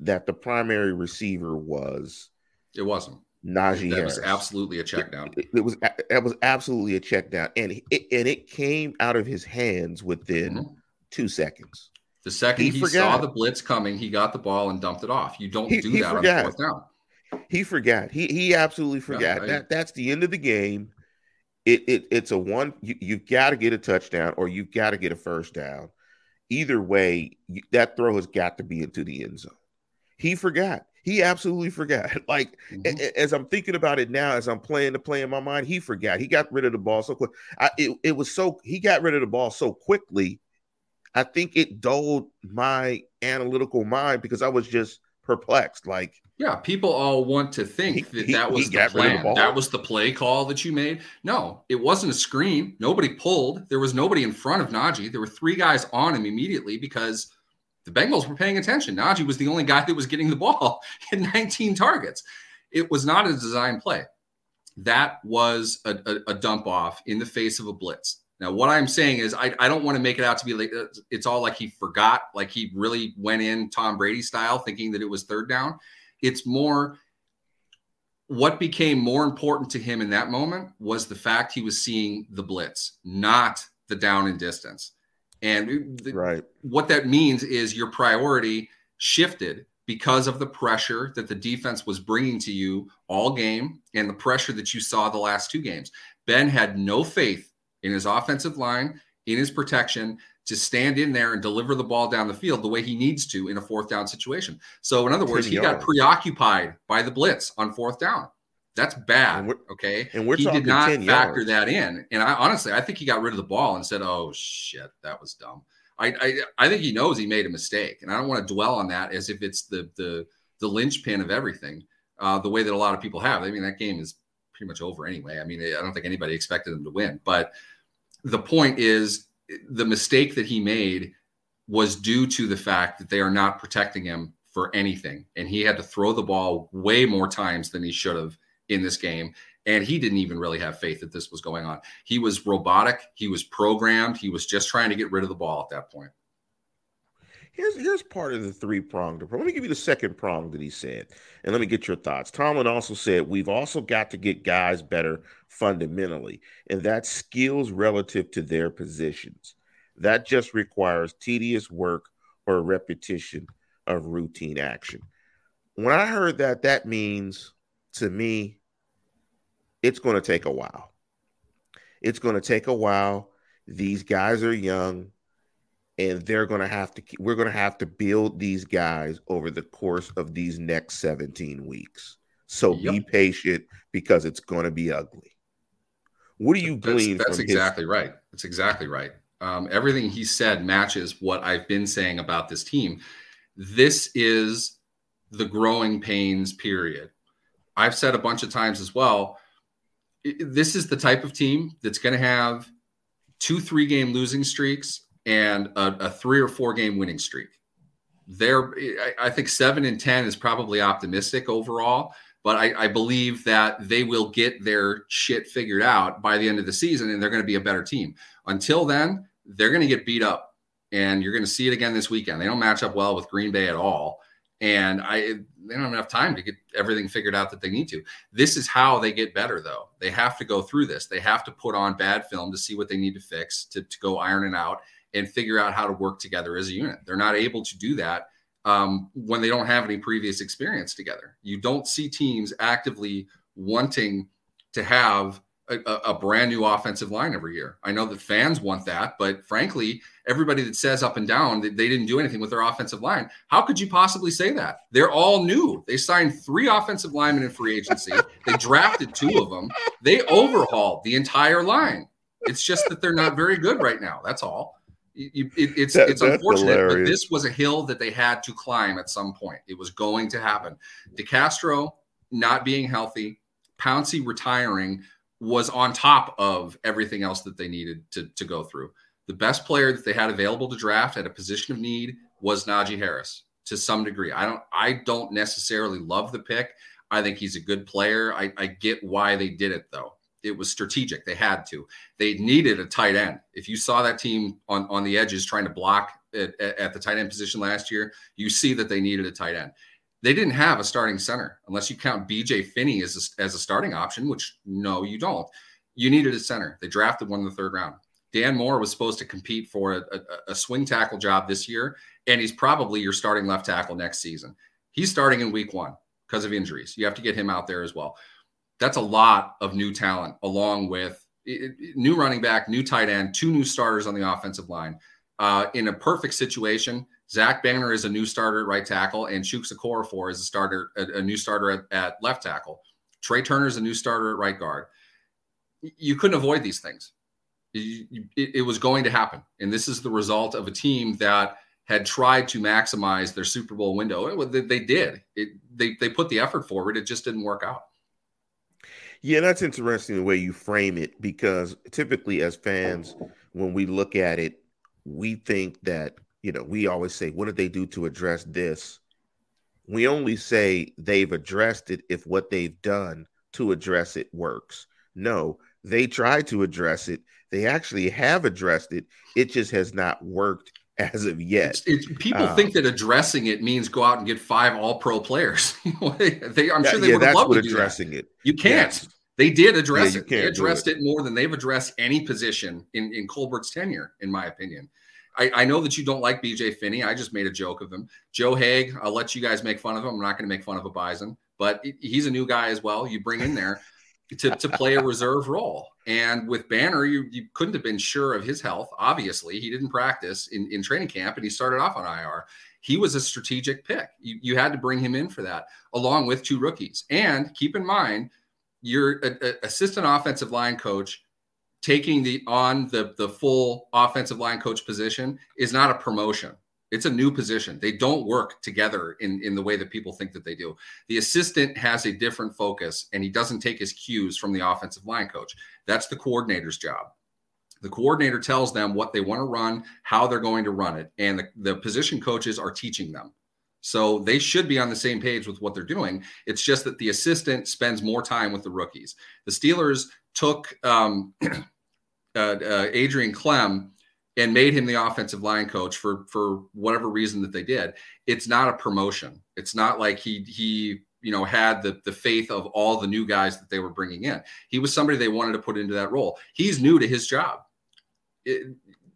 [SPEAKER 1] that the primary receiver was.
[SPEAKER 2] It wasn't.
[SPEAKER 1] Najee
[SPEAKER 2] that
[SPEAKER 1] Harris.
[SPEAKER 2] was absolutely a check down.
[SPEAKER 1] It, it was that was absolutely a check down, and it, and it came out of his hands within mm-hmm. two seconds.
[SPEAKER 2] The second he, he saw the blitz coming, he got the ball and dumped it off. You don't he, do he that forgot. on fourth down.
[SPEAKER 1] He forgot. He he absolutely forgot. I, that that's the end of the game. It, it it's a one. You, you've got to get a touchdown or you've got to get a first down. Either way, you, that throw has got to be into the end zone. He forgot. He absolutely forgot. Like mm-hmm. as I'm thinking about it now, as I'm playing the play in my mind, he forgot. He got rid of the ball so quick. I, it, it was so he got rid of the ball so quickly. I think it dulled my analytical mind because I was just perplexed. Like,
[SPEAKER 2] yeah, people all want to think he, that he, that was the plan. The that was the play call that you made. No, it wasn't a screen. Nobody pulled. There was nobody in front of Najee. There were three guys on him immediately because the Bengals were paying attention. Najee was the only guy that was getting the ball in 19 targets. It was not a design play. That was a, a, a dump off in the face of a blitz. Now, what I'm saying is, I, I don't want to make it out to be like uh, it's all like he forgot, like he really went in Tom Brady style, thinking that it was third down. It's more what became more important to him in that moment was the fact he was seeing the blitz, not the down and distance. And the,
[SPEAKER 1] right.
[SPEAKER 2] what that means is your priority shifted because of the pressure that the defense was bringing to you all game and the pressure that you saw the last two games. Ben had no faith in his offensive line, in his protection to stand in there and deliver the ball down the field the way he needs to in a fourth down situation. So, in other words, he got preoccupied by the blitz on fourth down. That's bad. And okay.
[SPEAKER 1] And we're
[SPEAKER 2] he
[SPEAKER 1] did
[SPEAKER 2] not
[SPEAKER 1] factor
[SPEAKER 2] yards. that in. And I honestly, I think he got rid of the ball and said, "Oh shit, that was dumb." I, I, I think he knows he made a mistake, and I don't want to dwell on that as if it's the the the linchpin of everything. Uh, the way that a lot of people have. I mean, that game is pretty much over anyway. I mean, I don't think anybody expected him to win, but the point is the mistake that he made was due to the fact that they are not protecting him for anything, and he had to throw the ball way more times than he should have in this game. And he didn't even really have faith that this was going on. He was robotic. He was programmed. He was just trying to get rid of the ball at that point.
[SPEAKER 1] Here's here's part of the three pronged approach. Let me give you the second prong that he said, and let me get your thoughts. Tomlin also said we've also got to get guys better fundamentally, and that's skills relative to their positions. That just requires tedious work or repetition of routine action. when I heard that, that means to me, it's going to take a while. It's going to take a while. These guys are young and they're going to have to we're going to have to build these guys over the course of these next 17 weeks. So yep. be patient because it's going to be ugly. What do you glean
[SPEAKER 2] that's, that's exactly his- right. That's exactly right. Um, everything he said matches what i've been saying about this team. This is the growing pains period. I've said a bunch of times as well this is the type of team that's going to have two three game losing streaks and a, a three or four game winning streak. There, I think seven and 10 is probably optimistic overall, but I, I, believe that they will get their shit figured out by the end of the season and they're going to be a better team. Until then, they're going to get beat up and you're going to see it again this weekend. They don't match up well with Green Bay at all. And I they don't have enough time to get everything figured out that they need to. This is how they get better, though. They have to go through this. They have to put on bad film to see what they need to fix to, to go iron it out and figure out how to work together as a unit. They're not able to do that um, when they don't have any previous experience together. You don't see teams actively wanting to have a, a, brand new offensive line every year. I know that fans want that, but frankly, everybody that says up and down that they didn't do anything with their offensive line, how could you possibly say that? They're all new. They signed three offensive linemen in free agency. they drafted two of them. They overhauled the entire line. It's just that they're not very good right now. That's all it, it's that, it's unfortunate, hilarious. but this was a hill that they had to climb at some point. It was going to happen. DeCastro not being healthy, Pouncey retiring was on top of everything else that they needed to, to go through. The best player that they had available to draft at a position of need was Najee Harris to some degree. I don't I don't necessarily love the pick. I think he's a good player. I, I get why they did it though it was strategic. They had to. They needed a tight end. If you saw that team on, on the edges trying to block at, at the tight end position last year, you see that they needed a tight end. They didn't have a starting center unless you count BJ Finney as a, as a starting option, which no, you don't. You needed a center. They drafted one in the third round. Dan Moore was supposed to compete for a, a, a swing tackle job this year, and he's probably your starting left tackle next season. He's starting in week one because of injuries. You have to get him out there as well that's a lot of new talent, along with new running back, new tight end, two new starters on the offensive line. Uh, in a perfect situation, Zach Banner is a new starter at right tackle, and Chuks Okorafor is a starter, a, a new starter at, at, left tackle. Trai Turner is a new starter at right guard. You couldn't avoid these things. It, it, it was going to happen, and this is the result of a team that had tried to maximize their Super Bowl window. They did. It, they they put the effort forward. It just didn't work out.
[SPEAKER 1] Yeah, that's interesting the way you frame it because typically as fans, when we look at it, we think that, you know, we always say, what did they do to address this? We only say they've addressed it if what they've done to address it works. No, they tried to address it. They actually have addressed it. It just has not worked as of yet.
[SPEAKER 2] It's, it's, people um, think that addressing it means go out and get five All Pro players. they, I'm sure they yeah, would love to addressing it. You can't. Yes. They did address yeah, it. They addressed it. it. more than they've addressed any position in in Colbert's tenure, in my opinion. I, I, know that you don't like BJ Finney. I just made a joke of him. Joe Haeg, I'll let you guys make fun of him. I'm not going to make fun of a Bison, but he's a new guy as well. You bring in there to, to play a reserve role. And with Banner, you, you couldn't have been sure of his health. Obviously, he didn't practice in, in training camp and he started off on IR. He was a strategic pick. You, you had to bring him in for that, along with two rookies. And keep in mind, you're an assistant offensive line coach taking the on the the full offensive line coach position is not a promotion it's a new position. They don't work together in in the way that people think that they do. The assistant has a different focus and he doesn't take his cues from the offensive line coach. That's the coordinator's job. The coordinator tells them what they want to run how they're going to run it and the, the position coaches are teaching them. So they should be on the same page with what they're doing. It's just that the assistant spends more time with the rookies. The Steelers took um, uh, uh, Adrian Klemm and made him the offensive line coach for for whatever reason that they did. It's not a promotion. It's not like he he you know had the the faith of all the new guys that they were bringing in. He was somebody they wanted to put into that role. He's new to his job. It,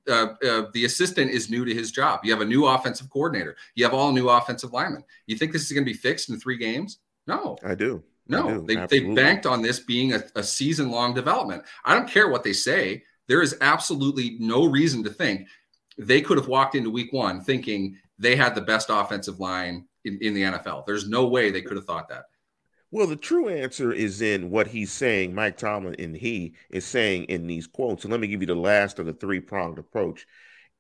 [SPEAKER 2] uh, uh, the assistant is new to his job. You have a new offensive coordinator. You have all new offensive linemen. You think this is going to be fixed in three games? No,
[SPEAKER 1] I do.
[SPEAKER 2] No,
[SPEAKER 1] I do.
[SPEAKER 2] they, they banked on this being a, a season long development. I don't care what they say. There is absolutely no reason to think they could have walked into week one thinking they had the best offensive line in, in the NFL. There's no way they could have thought that.
[SPEAKER 1] Well, the true answer is in what he's saying. Mike Tomlin and he is saying in these quotes. And let me give you the last of the three pronged approach.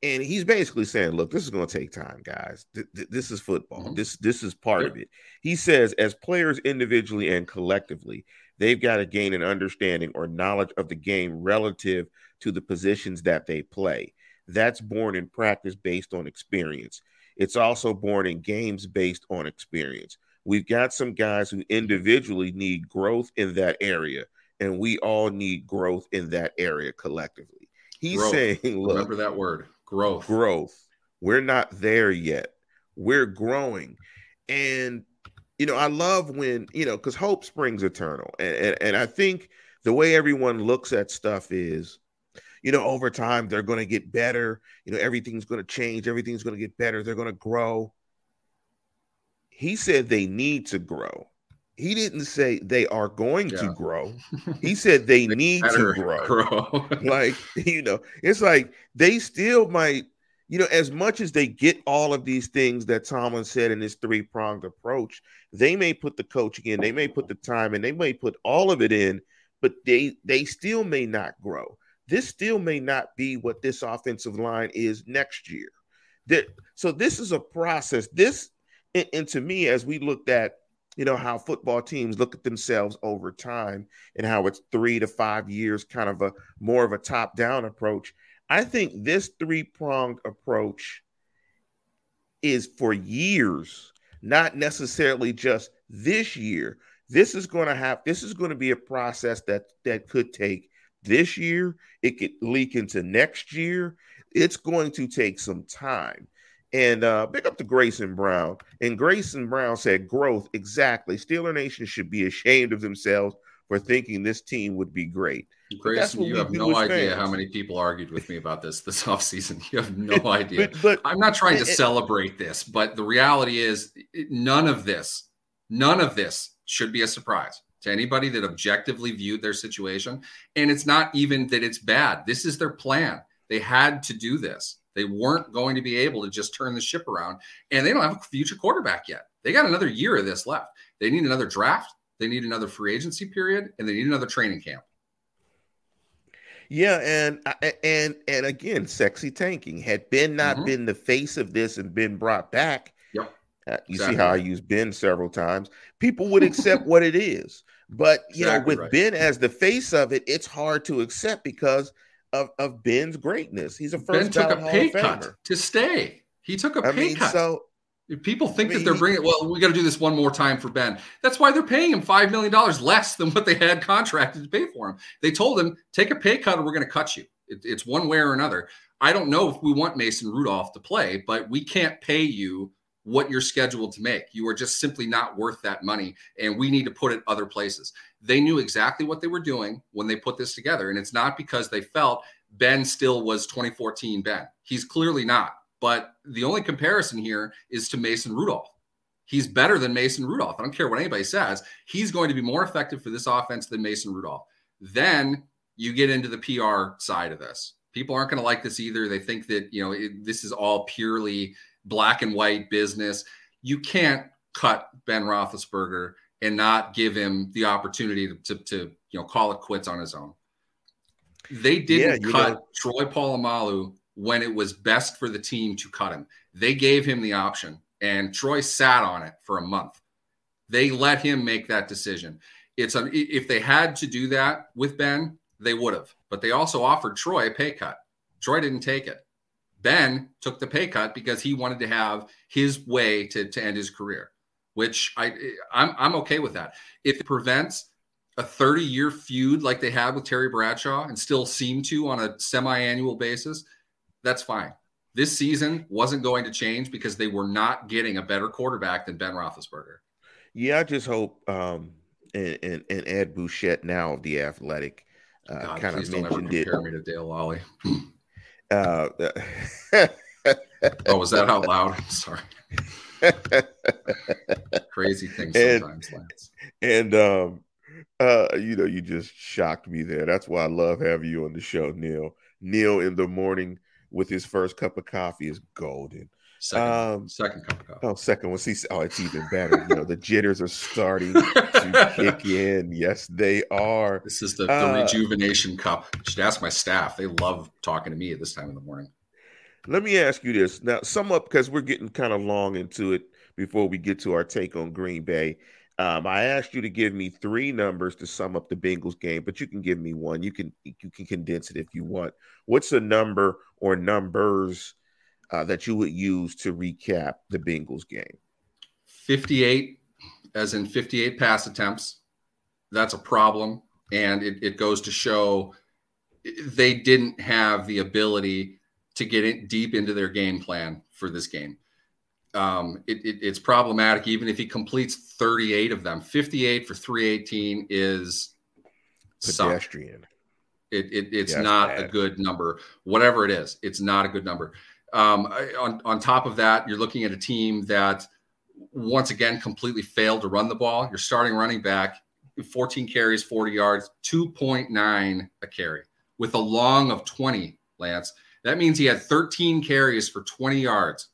[SPEAKER 1] And he's basically saying, "Look, this is going to take time, guys. Th- th- this is football. Mm-hmm. This this is part of it." He says, as players individually and collectively, they've got to gain an understanding or knowledge of the game relative to the positions that they play. That's born in practice based on experience. It's also born in games based on experience. We've got some guys who individually need growth in that area, and we all need growth in that area collectively. He's growth. saying, look,
[SPEAKER 2] remember that word growth.
[SPEAKER 1] Growth. We're not there yet. We're growing. And, you know, I love when, you know, because hope springs eternal. And, and, and I think the way everyone looks at stuff is, you know, over time they're going to get better. You know, everything's going to change. Everything's going to get better. They're going to grow. He said they need to grow. He didn't say they are going yeah. to grow. He said they, they need to grow. grow. like, you know, it's like they still might, you know, as much as they get all of these things that Tomlin said in his three pronged approach, they may put the coaching in, they may put the time and they may put all of it in, but they they still may not grow. This still may not be what this offensive line is next year. That so this is a process. This and, and to me, as we looked at, you know, how football teams look at themselves over time and how it's three to five years, kind of a more of a top down approach. I think this three pronged approach is for years, not necessarily just this year. This is going to have this is going to be a process that that could take this year. It could leak into next year. It's going to take some time. And uh, pick up to Grayson Brown. And Grayson Brown said, growth, exactly. Steeler Nation should be ashamed of themselves for thinking this team would be great.
[SPEAKER 2] Grayson, you have no idea fans. how many people argued with me about this this offseason. You have no idea. but, but, I'm not trying to it, celebrate this, but the reality is none of this, none of this should be a surprise to anybody that objectively viewed their situation. And it's not even that it's bad. This is their plan. They had to do this. They weren't going to be able to just turn the ship around, and they don't have a future quarterback yet. They got another year of this left. They need another draft, they need another free agency period, and they need another training camp.
[SPEAKER 1] Yeah, and and and again, sexy tanking had Ben not mm-hmm. been the face of this and been brought back.
[SPEAKER 2] Yep.
[SPEAKER 1] Uh, you exactly. see how I use Ben several times. People would accept what it is, but you exactly know, with right. Ben as the face of it, it's hard to accept because of, of Ben's greatness. He's a first
[SPEAKER 2] Ben took a pay cut to stay. He took a pay I mean, cut. So people think I mean, that they're bringing. Well, we got to do this one more time for Ben. That's why they're paying him five million dollars less than what they had contracted to pay for him. They told him take a pay cut or we're going to cut you. It, it's one way or another. I don't know if we want Mason Rudolph to play, but we can't pay you what you're scheduled to make. You are just simply not worth that money, and we need to put it other places. They knew exactly what they were doing when they put this together, and it's not because they felt Ben still was 2014 Ben. He's clearly not. But the only comparison here is to Mason Rudolph. He's better than Mason Rudolph. I don't care what anybody says. He's going to be more effective for this offense than Mason Rudolph. Then you get into the PR side of this. People aren't going to like this either. They think that, you know, it, this is all purely black and white business. You can't cut Ben Roethlisberger and not give him the opportunity to, to, to you know call it quits on his own. They didn't yeah, cut know. Troy Polamalu when it was best for the team to cut him. They gave him the option, and Troy sat on it for a month. They let him make that decision. It's an, if they had to do that with Ben, they would have. But they also offered Troy a pay cut. Troy didn't take it. Ben took the pay cut because he wanted to have his way to, to end his career, which I I'm I'm okay with that. If it prevents a 30 year feud like they had with Terry Bradshaw and still seem to on a semi annual basis, that's fine. This season wasn't going to change because they were not getting a better quarterback than Ben Roethlisberger.
[SPEAKER 1] Yeah, I just hope um, and, and, and Ed Bouchette now of the Athletic uh, kind of mentioned it.
[SPEAKER 2] me to Dale Lolley.
[SPEAKER 1] Uh,
[SPEAKER 2] oh, was that out loud? I'm sorry. Crazy things sometimes, and, Lance.
[SPEAKER 1] And um, uh, you know, you just shocked me there. That's why I love having you on the show, Neal. Neal in the morning with his first cup of coffee is golden.
[SPEAKER 2] Second, um, second cup of coffee.
[SPEAKER 1] Oh, second one. See, oh, it's even better. you know, the jitters are starting to kick in. Yes, they are.
[SPEAKER 2] This is the, the uh, rejuvenation cup. I should ask my staff. They love talking to me at this time in the morning.
[SPEAKER 1] Let me ask you this now. Sum up because we're getting kind of long into it before we get to our take on Green Bay. Um, I asked you to give me three numbers to sum up the Bengals game, but you can give me one. You can you can condense it if you want. What's a number or numbers uh, that you would use to recap the Bengals game?
[SPEAKER 2] Fifty-eight, as in fifty-eight pass attempts. That's a problem, and it, it goes to show they didn't have the ability to get it deep into their game plan for this game um, it, it, it's problematic even if he completes 38 of them. 58 for 318 is
[SPEAKER 1] pedestrian.
[SPEAKER 2] It, it, it's not bad. a good number. Whatever it is, it's not a good number. Um, on, on top of that, you're looking at a team that once again completely failed to run the ball. You're starting running back, 14 carries, 40 yards, 2.9 a carry with a long of 20, Lance. That means he had 13 carries for 20 yards.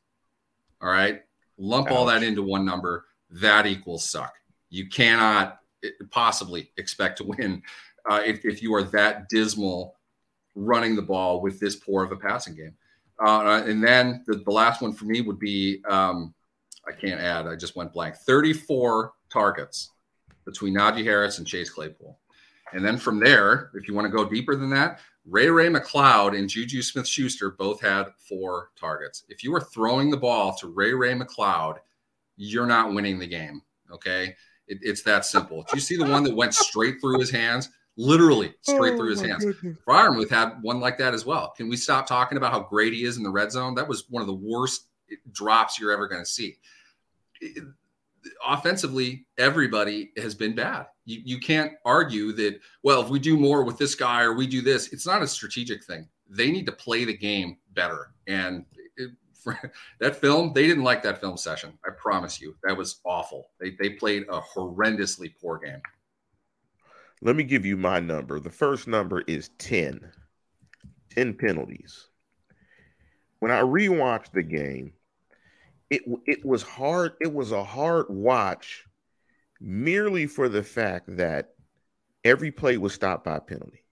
[SPEAKER 2] All right. Lump Ouch. all that into one number. That equals suck. You cannot eh, possibly expect to win uh, if, if you are that dismal running the ball with this poor of a passing game. Uh, and then the, the, last one for me would be um, I can't add, I just went blank 34 targets between Najee Harris and Chase Claypool. And then from there, if you want to go deeper than that, Ray Ray McCloud and Juju Smith Schuster both had four targets. If you are throwing the ball to Ray Ray McCloud, you're not winning the game. Okay. It, it's that simple. Did you see the one that went straight through his hands? Literally straight oh, through his hands. Freiermuth had one like that as well. Can we stop talking about how great he is in the red zone? That was one of the worst eh, drops you're ever going to see. It, eh, offensively, everybody has been bad. You, you can't argue that, well, if we do more with this guy or we do this, it's not a strategic thing. They need to play the game better. And it, eh, that film, they didn't like that film session. I promise you. That was awful. They, they played a horrendously poor game.
[SPEAKER 1] Let me give you my number. The first number is 10. 10 penalties. When I rewatched the game, it it was hard. It was a hard watch, merely for the fact that every play was stopped by a penalty.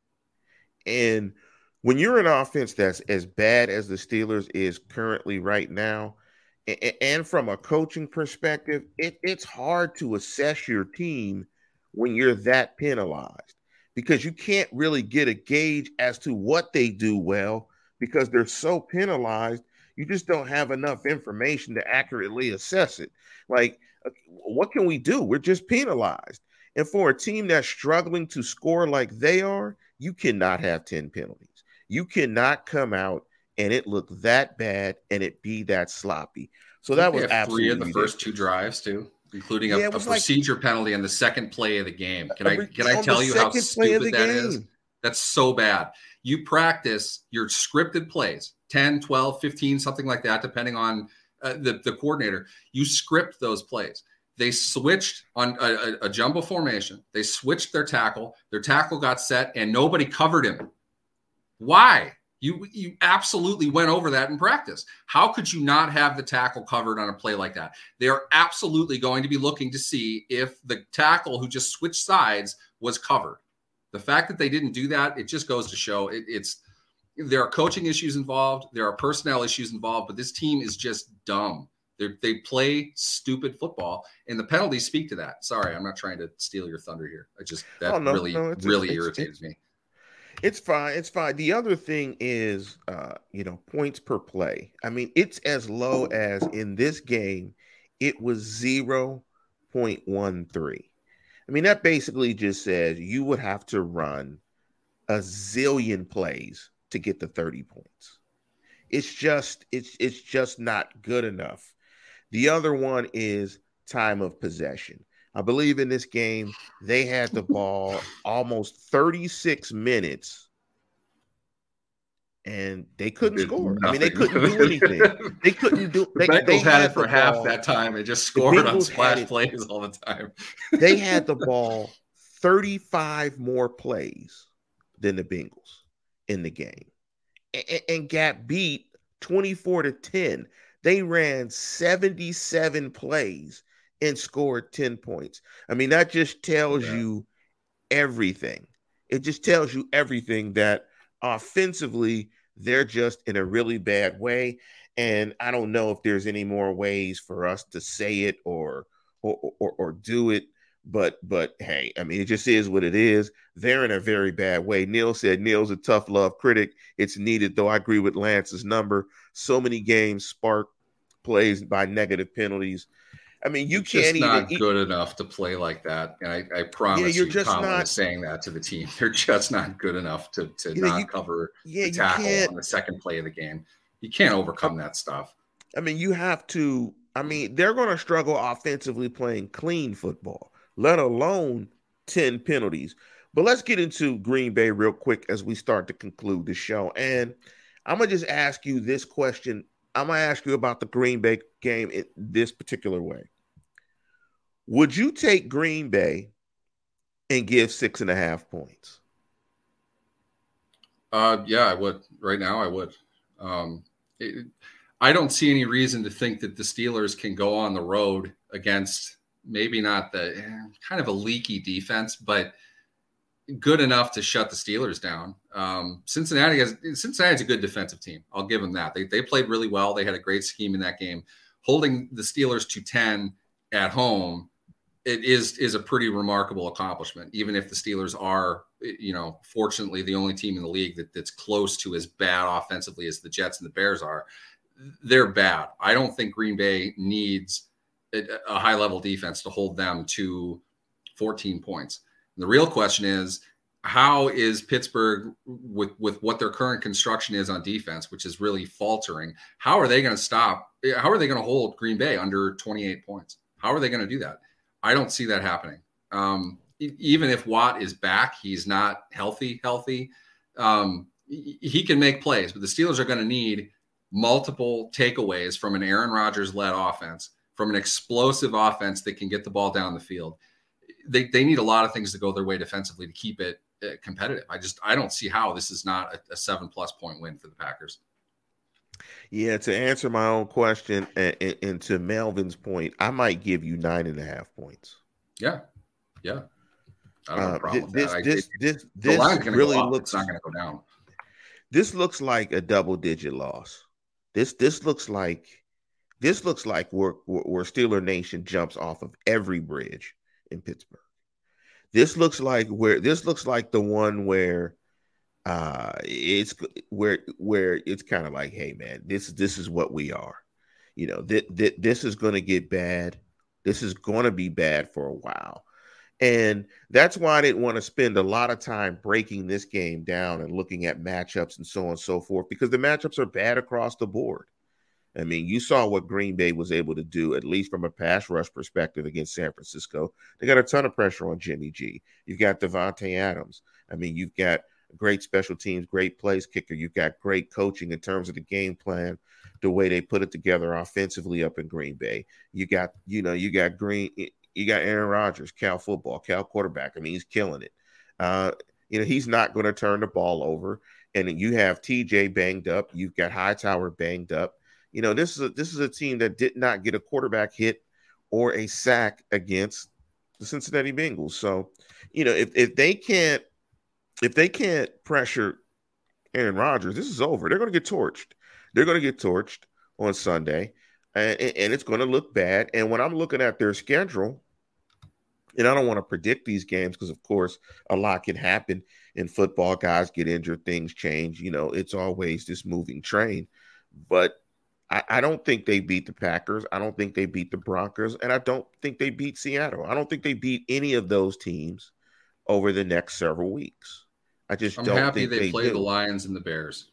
[SPEAKER 1] And when you're an offense that's as bad as the Steelers is currently right now, and from a coaching perspective, it, it's hard to assess your team when you're that penalized because you can't really get a gauge as to what they do well because they're so penalized you just don't have enough information to accurately assess it. Like, uh, what can we do? We're just penalized. And for a team that's struggling to score like they are, you cannot have 10 penalties. You cannot come out and it look that bad and it be that sloppy. So that was absolutely
[SPEAKER 2] three of the first two drives too, including a, yeah, a procedure like, penalty on the second play of the game. Can I can I tell you how stupid that game. is? That's so bad. You practice your scripted plays 10, 12, 15, something like that, depending on uh, the, the coordinator. You script those plays. They switched on a, a, a jumbo formation. They switched their tackle. Their tackle got set and nobody covered him. Why? You you absolutely went over that in practice. How could you not have the tackle covered on a play like that? They are absolutely going to be looking to see if the tackle who just switched sides was covered. The fact that they didn't do that, it just goes to show it, it's there are coaching issues involved, there are personnel issues involved, but this team is just dumb. They they play stupid football, and the penalties speak to that. Sorry, I'm not trying to steal your thunder here. I just that oh, no, really no, really irritates me.
[SPEAKER 1] It's fine. It's fine. The other thing is, uh, you know, points per play. I mean, it's as low as in this game, it was zero point one three. I mean, that basically just says you would have to run a zillion plays to get the 30 points. It's just it's it's just not good enough. The other one is time of possession. I believe in this game they had the ball almost 36 minutes and they couldn't score. Nothing. I mean, they couldn't do anything. they couldn't do.
[SPEAKER 2] They, the they had, had it for half ball. that time. They just scored on splash plays all the time.
[SPEAKER 1] they had the ball 35 more plays than the Bengals in the game, and, and got beat 24 to 10. They ran 77 plays and scored 10 points. I mean, that just tells yeah. you everything. It just tells you everything that offensively they're just in a really bad way. And I don't know if there's any more ways for us to say it or or or, or do it. But but hey, I mean, it just is what it is. They're in a very bad way. Neal said Neal's a tough love critic. It's needed, though. I agree with Lance's number. So many games spark plays by negative penalties. I mean, you can't
[SPEAKER 2] just not even, good enough to play like that. And I, I promise yeah, you're you, just not saying that to the team. They're just not good enough to, to you know, not you, cover yeah, the tackle on the second play of the game. You can't overcome that stuff.
[SPEAKER 1] I mean, you have to. I mean, they're going to struggle offensively playing clean football, let alone 10 penalties. But let's get into Green Bay real quick as we start to conclude the show. And I'm going to just ask you this question I'm gonna ask you about the Green Bay game in this particular way. Would you take Green Bay and give six and a half points?
[SPEAKER 2] Uh, yeah, I would. Right now, I would. Um, it, I don't see any reason to think that the Steelers can go on the road against maybe not the eh, kind of a leaky defense, but good enough to shut the Steelers down. Um, Cincinnati has Cincinnati's a good defensive team. I'll give them that. They they played really well. They had a great scheme in that game. Holding the Steelers to 10 at home it is is a pretty remarkable accomplishment even if the Steelers are you know fortunately the only team in the league that, that's close to as bad offensively as the Jets and the Bears are. They're bad. I don't think Green Bay needs a, a high level defense to hold them to 14 points. And the real question is how is Pittsburgh with with what their current construction is on defense, which is really faltering? How are they going to stop? How are they going to hold Green Bay under 28 points? How are they going to do that? I don't see that happening. Um, even if Watt is back, he's not healthy. Healthy, um, he can make plays, but the Steelers are going to need multiple takeaways from an Aaron Rodgers led offense, from an explosive offense that can get the ball down the field they, they need a lot of things to go their way defensively to keep it uh, competitive. I just I don't see how this is not a, a, seven plus point win for the Packers.
[SPEAKER 1] Yeah, to answer my own question and, and, to Melvin's point, I might give you nine and a half points.
[SPEAKER 2] Yeah, yeah. I don't have a uh, problem
[SPEAKER 1] this, that. This, I, this, this, this really looks.
[SPEAKER 2] Not going to go down.
[SPEAKER 1] This looks like a double digit loss. This this looks like this looks like where, where Steeler Nation jumps off of every bridge in Pittsburgh. This looks like where this looks like the one where uh it's where where it's kind of like, hey man, this this is what we are. You know, th- th- this is going to get bad. This is going to be bad for a while. And that's why I didn't want to spend a lot of time breaking this game down and looking at matchups and so on and so forth because the matchups are bad across the board. I mean, you saw what Green Bay was able to do, at least from a pass rush perspective against San Francisco. They got a ton of pressure on Jimmy G. You've got Davante Adams. I mean, you've got great special teams, great place kicker. You've got great coaching in terms of the game plan, the way they put it together offensively up in Green Bay. You got, you know, you got Green, you got Aaron Rodgers, Cal football, Cal quarterback. I mean, he's killing it. Uh, you know, he's not going to turn the ball over. And you have TJ banged up. You've got Hightower banged up. You know, this is a, this is a team that did not get a quarterback hit or a sack against the Cincinnati Bengals. So, you know, if if they can't if they can't pressure Aaron Rodgers, this is over. They're going to get torched. They're going to get torched on Sunday, and, and it's going to look bad. And when I'm looking at their schedule, and I don't want to predict these games because, of course, a lot can happen in football. Guys get injured, things change. You know, it's always this moving train. But I, I, don't think they beat the Packers. I don't think they beat the Broncos, and I don't think they beat Seattle. I don't think they beat any of those teams over the next several weeks. I just
[SPEAKER 2] I'm
[SPEAKER 1] don't
[SPEAKER 2] happy
[SPEAKER 1] think they,
[SPEAKER 2] they play
[SPEAKER 1] do.
[SPEAKER 2] the Lions and the Bears.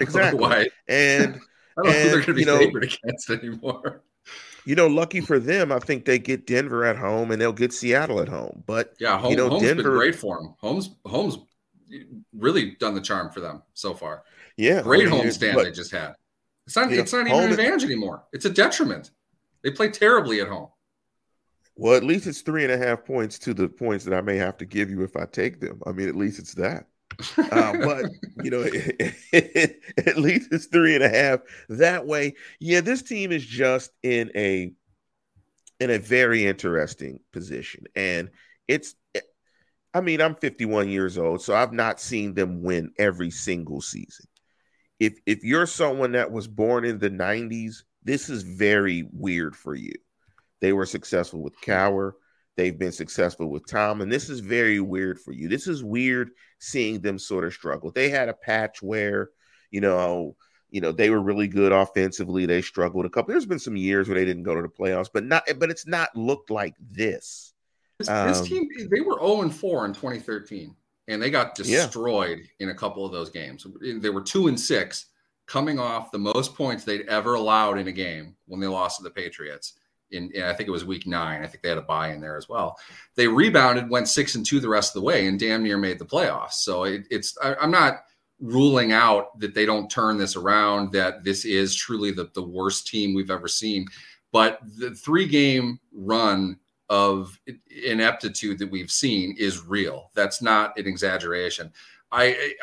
[SPEAKER 1] Exactly. and
[SPEAKER 2] I don't and, think they're going to be you know, favored against anymore.
[SPEAKER 1] You know, lucky for them, I think they get Denver at home and they'll get Seattle at home. But
[SPEAKER 2] yeah, home,
[SPEAKER 1] you know,
[SPEAKER 2] Holmes
[SPEAKER 1] Denver
[SPEAKER 2] been great for them. Home's home's really done the charm for them so far.
[SPEAKER 1] Yeah,
[SPEAKER 2] great I mean, homestand they just had. It's not. It's not even an advantage anymore. It's a detriment. They play terribly at home.
[SPEAKER 1] Well, at least it's three and a half points to the points that I may have to give you if I take them. I mean, at least it's that. uh, but you know, at least it's three and a half. That way, yeah, this team is just in a in a very interesting position, and it's. I mean, I'm 51 years old, so I've not seen them win every single season. If if you're someone that was born in the 90s, this is very weird for you they were successful with Cowher. They've been successful with Tom, and this is very weird for you. This is weird seeing them sort of struggle. They had a patch where, you know, you know they were really good offensively. They struggled a couple. There's been some years where they didn't go to the playoffs, but not. But it's not looked like this.
[SPEAKER 2] This, um, this team, they were 0 and 4 in 2013, and they got destroyed yeah. in a couple of those games. They were two and six, coming off the most points they'd ever allowed in a game when they lost to the Patriots in, in, I think it was week nine. I think they had a bye in there as well. They rebounded, went six and two the rest of the way, and damn near made the playoffs. So it, it's I, am not ruling out that they don't turn this around. That this is truly the the worst team we've ever seen, but the three game run of ineptitude that we've seen is real. That's not an exaggeration. I,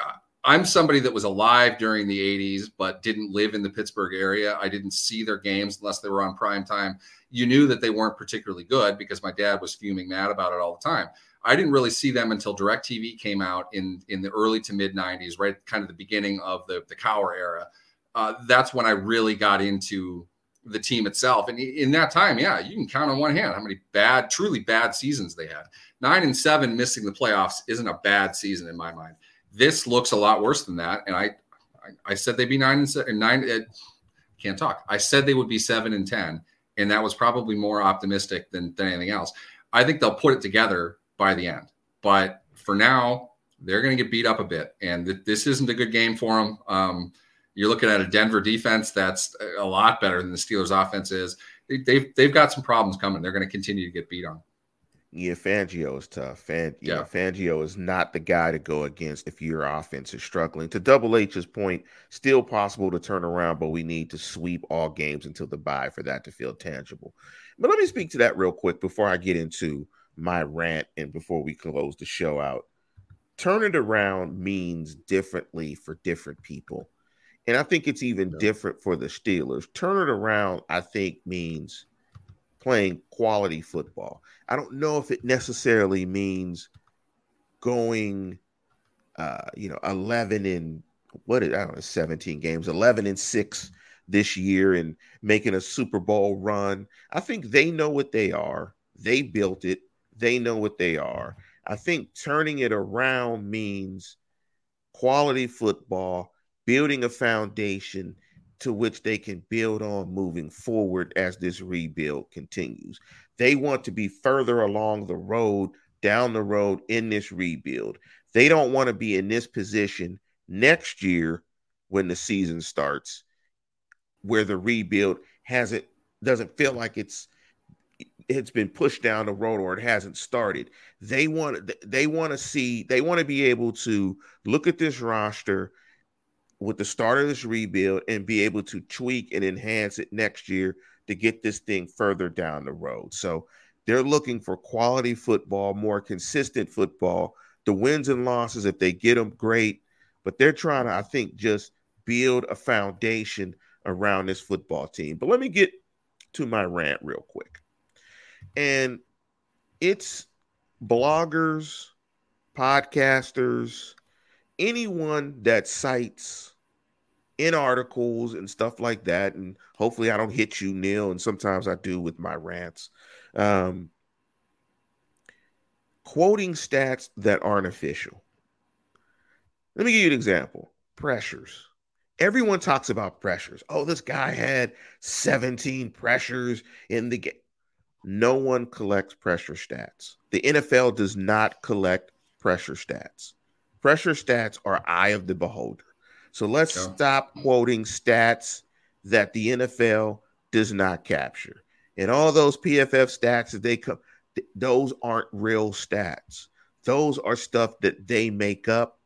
[SPEAKER 2] I'm somebody that was alive during the 80s, but didn't live in the Pittsburgh area. I didn't see their games unless they were on prime time. You knew that they weren't particularly good because my dad was fuming mad about it all the time. I didn't really see them until DirecTV came out in in the early to mid 90s, right? Kind of the beginning of the, the Cowher era. Uh, that's when I really got into the team itself. And in that time, yeah, you can count on one hand how many bad, truly bad seasons they had. Nine and seven missing the playoffs isn't a bad season in my mind. This looks a lot worse than that, and I, I, I said they'd be nine and seven, nine. It, can't talk. I said they would be seven and ten, and that was probably more optimistic than than anything else. I think they'll put it together by the end, but for now, they're going to get beat up a bit, and th- this isn't a good game for them. Um, you're looking at a Denver defense that's a lot better than the Steelers' offense is. They, they've they've got some problems coming. They're going to continue to get beat on.
[SPEAKER 1] Yeah, Fangio is tough. Fan, yeah, know, Fangio is not the guy to go against if your offense is struggling. To Double H's point, still possible to turn around, but we need to sweep all games until the bye for that to feel tangible. But let me speak to that real quick before I get into my rant and before we close the show out. Turn it around means differently for different people. And I think it's even yeah. different for the Steelers. Turn it around, I think, means playing quality football. I don't know if it necessarily means going, uh, you know, 11 and what is, I don't know, 17 games, 11 and six this year and making a Super Bowl run. I think they know what they are. They built it. They know what they are. I think turning it around means quality football, building a foundation, to which they can build on moving forward as this rebuild continues. They want to be further along the road, down the road in this rebuild. They don't want to be in this position next year when the season starts where the rebuild hasn't doesn't feel like it's it's been pushed down the road or it hasn't started. They want they want to see they want to be able to look at this roster with the start of this rebuild and be able to tweak and enhance it next year to get this thing further down the road. So they're looking for quality football, more consistent football. The wins and losses, if they get them, great. But they're trying to, I think, just build a foundation around this football team. But let me get to my rant real quick. And it's bloggers, podcasters, anyone that cites in articles and stuff like that. And hopefully, I don't hit you, Neal. And sometimes I do with my rants. Um, quoting stats that aren't official. Let me give you an example pressures. Everyone talks about pressures. Oh, this guy had 17 pressures in the game. No one collects pressure stats. The NFL does not collect pressure stats. Pressure stats are eye of the beholder. So let's stop quoting stats that the NFL does not capture. And all those PFF stats that they come, th- those aren't real stats. Those are stuff that they make up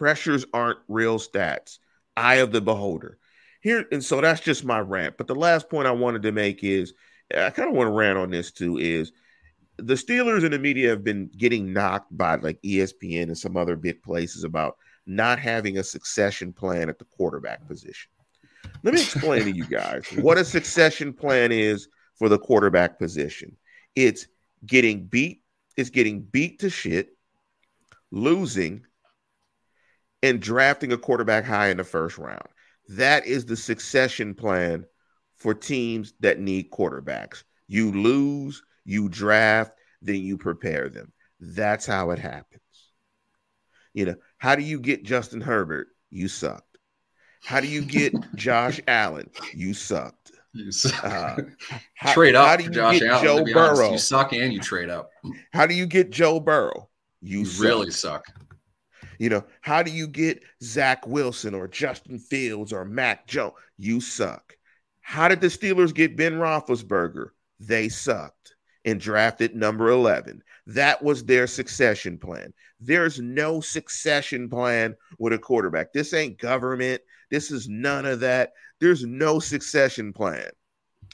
[SPEAKER 1] Pressures aren't real stats. Eye of the beholder. Here, and so that's just my rant. But the last point I wanted to make is I kind of want to rant on this too, is the Steelers and the media have been getting knocked by like ESPN and some other big places about not having a succession plan at the quarterback position. Let me explain to you guys what a succession plan is for the quarterback position. It's getting beat, it's getting beat to shit, losing, and drafting a quarterback high in the first round. That is the succession plan for teams that need quarterbacks. You lose, you draft, then you prepare them. That's how it happens. You know, how do you get Justin Herbert? You sucked. How do you get Josh Allen? You sucked.
[SPEAKER 2] You suck. Uh, how, trade up how do you Josh get Allen, Joe Burrow? Honest, you suck and you trade up.
[SPEAKER 1] How do you get Joe Burrow?
[SPEAKER 2] You, you really suck.
[SPEAKER 1] You know, how do you get Zach Wilson or Justin Fields or Mac Jones? You suck. How did the Steelers get Ben Roethlisberger? They sucked and drafted number 11. That was their succession plan. There's no succession plan with a quarterback. This ain't government. This is none of that. There's no succession plan.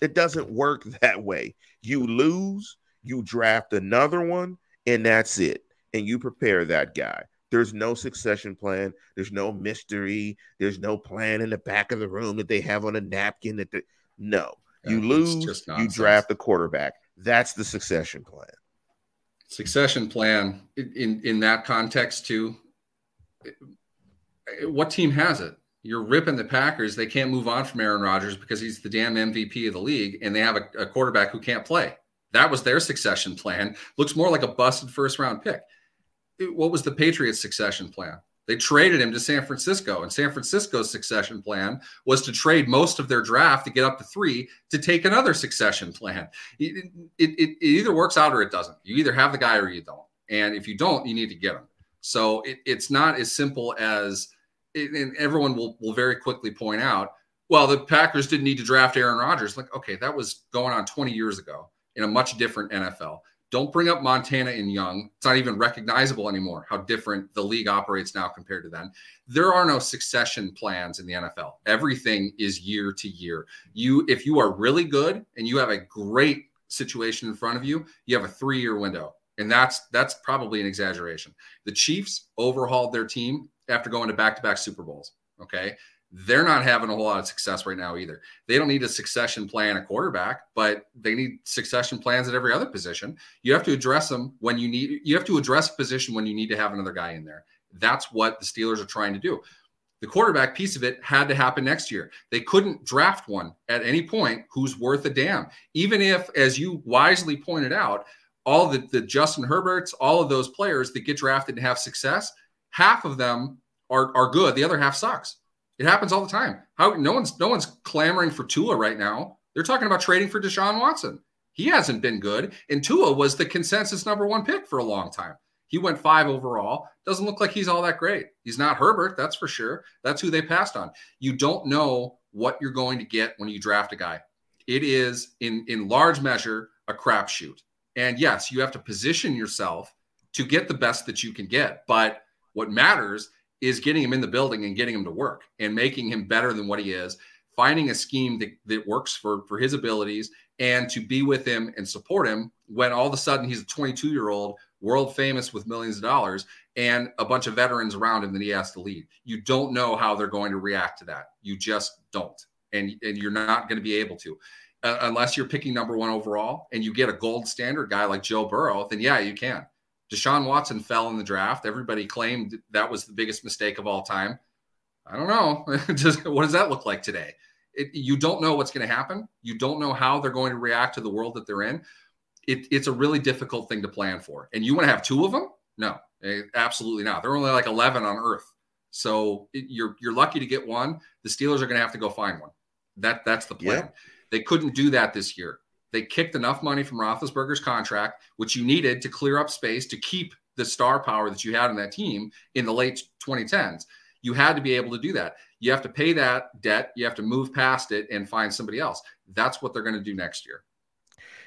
[SPEAKER 1] It doesn't work that way. You lose, you draft another one, and that's it. And you prepare that guy. There's no succession plan. There's no mystery. There's no plan in the back of the room that they have on a napkin. That they, no, you lose, you draft a quarterback. That's the succession plan.
[SPEAKER 2] Succession plan in in that context too. What team has it? You're ripping the Packers. They can't move on from Aaron Rodgers because he's the damn MVP of the league, and they have a, a quarterback who can't play. That was their succession plan. Looks more like a busted first round pick what was the Patriots' succession plan? They traded him to San Francisco, and San Francisco's succession plan was to trade most of their draft to get up to three to take another succession plan. It, it, it, either works out or it doesn't. You either have the guy or you don't. And if you don't, you need to get him. So it's not as simple as, and everyone will, will very quickly point out, well, the Packers didn't need to draft Aaron Rodgers. Like, okay, that was going on 20 years ago in a much different NFL. Don't bring up Montana and Young. It's not even recognizable anymore how different the league operates now compared to then. There are no succession plans in the NFL. Everything is year to year. You if you are really good and you have a great situation in front of you, you have a 3-year window. And that's that's probably an exaggeration. The Chiefs overhauled their team after going to back-to-back Super Bowls, okay? They're not having a whole lot of success right now either. They don't need a succession plan at quarterback, but they need succession plans at every other position. You have to address them when you need you have to address a position when you need to have another guy in there. That's what the Steelers are trying to do. The quarterback piece of it had to happen next year. They couldn't draft one at any point who's worth a damn. Even if, as you wisely pointed out, all the, the Justin Herberts, all of those players that get drafted and have success, half of them are, are good. The other half sucks. It happens all the time. How no one's no one's clamoring for Tua right now. They're talking about trading for Deshaun Watson. He hasn't been good, and Tua was the consensus number one pick for a long time. He went five overall. Doesn't look like he's all that great. He's not Herbert, that's for sure. That's who they passed on. You don't know what you're going to get when you draft a guy. It is in in large measure a crapshoot. And yes, you have to position yourself to get the best that you can get. But what matters is getting him in the building and getting him to work and making him better than what he is, finding a scheme that, that works for, for his abilities and to be with him and support him when all of a sudden he's a 22 year old, world famous with millions of dollars and a bunch of veterans around him that he has to lead. You don't know how they're going to react to that. You just don't. And, and you're not going to be able to. Uh, unless you're picking number one overall and you get a gold standard guy like Joe Burrow, then yeah, you can. Deshaun Watson fell in the draft. Everybody claimed that was the biggest mistake of all time. I don't know. what does that look like today? It, you don't know what's going to happen. You don't know how they're going to react to the world that they're in. It, it's a really difficult thing to plan for. And you want to have two of them? No, eh, absolutely not. They're only like 11 on earth. So it, you're, you're lucky to get one. The Steelers are going to have to go find one. That, that's the plan. Yeah. They couldn't do that this year. They kicked enough money from Roethlisberger's contract, which you needed to clear up space to keep the star power that you had in that team in the late 2010s. You had to be able to do that. You have to pay that debt. You have to move past it and find somebody else. That's what they're going to do next year.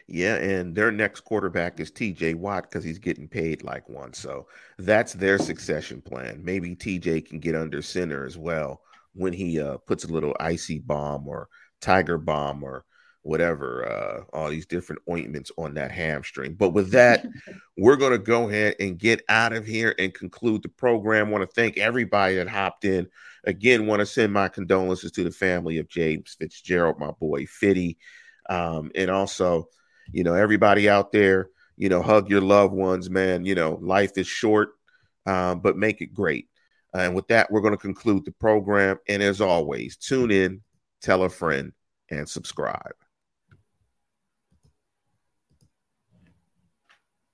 [SPEAKER 1] Yeah, and their next quarterback is TJ Watt because he's getting paid like one. So that's their succession plan. Maybe TJ can get under center as well when he uh, puts a little icy bomb or Tiger Balm or whatever, uh, all these different ointments on that hamstring. But with that, we're going to go ahead and get out of here and conclude the program. want to thank everybody that hopped in. Again, want to send my condolences to the family of James Fitzgerald, my boy Fitty. Um, and also, you know, everybody out there, you know, hug your loved ones, man. You know, life is short, um, but make it great. And with that, we're going to conclude the program. And as always, tune in, tell a friend, and subscribe.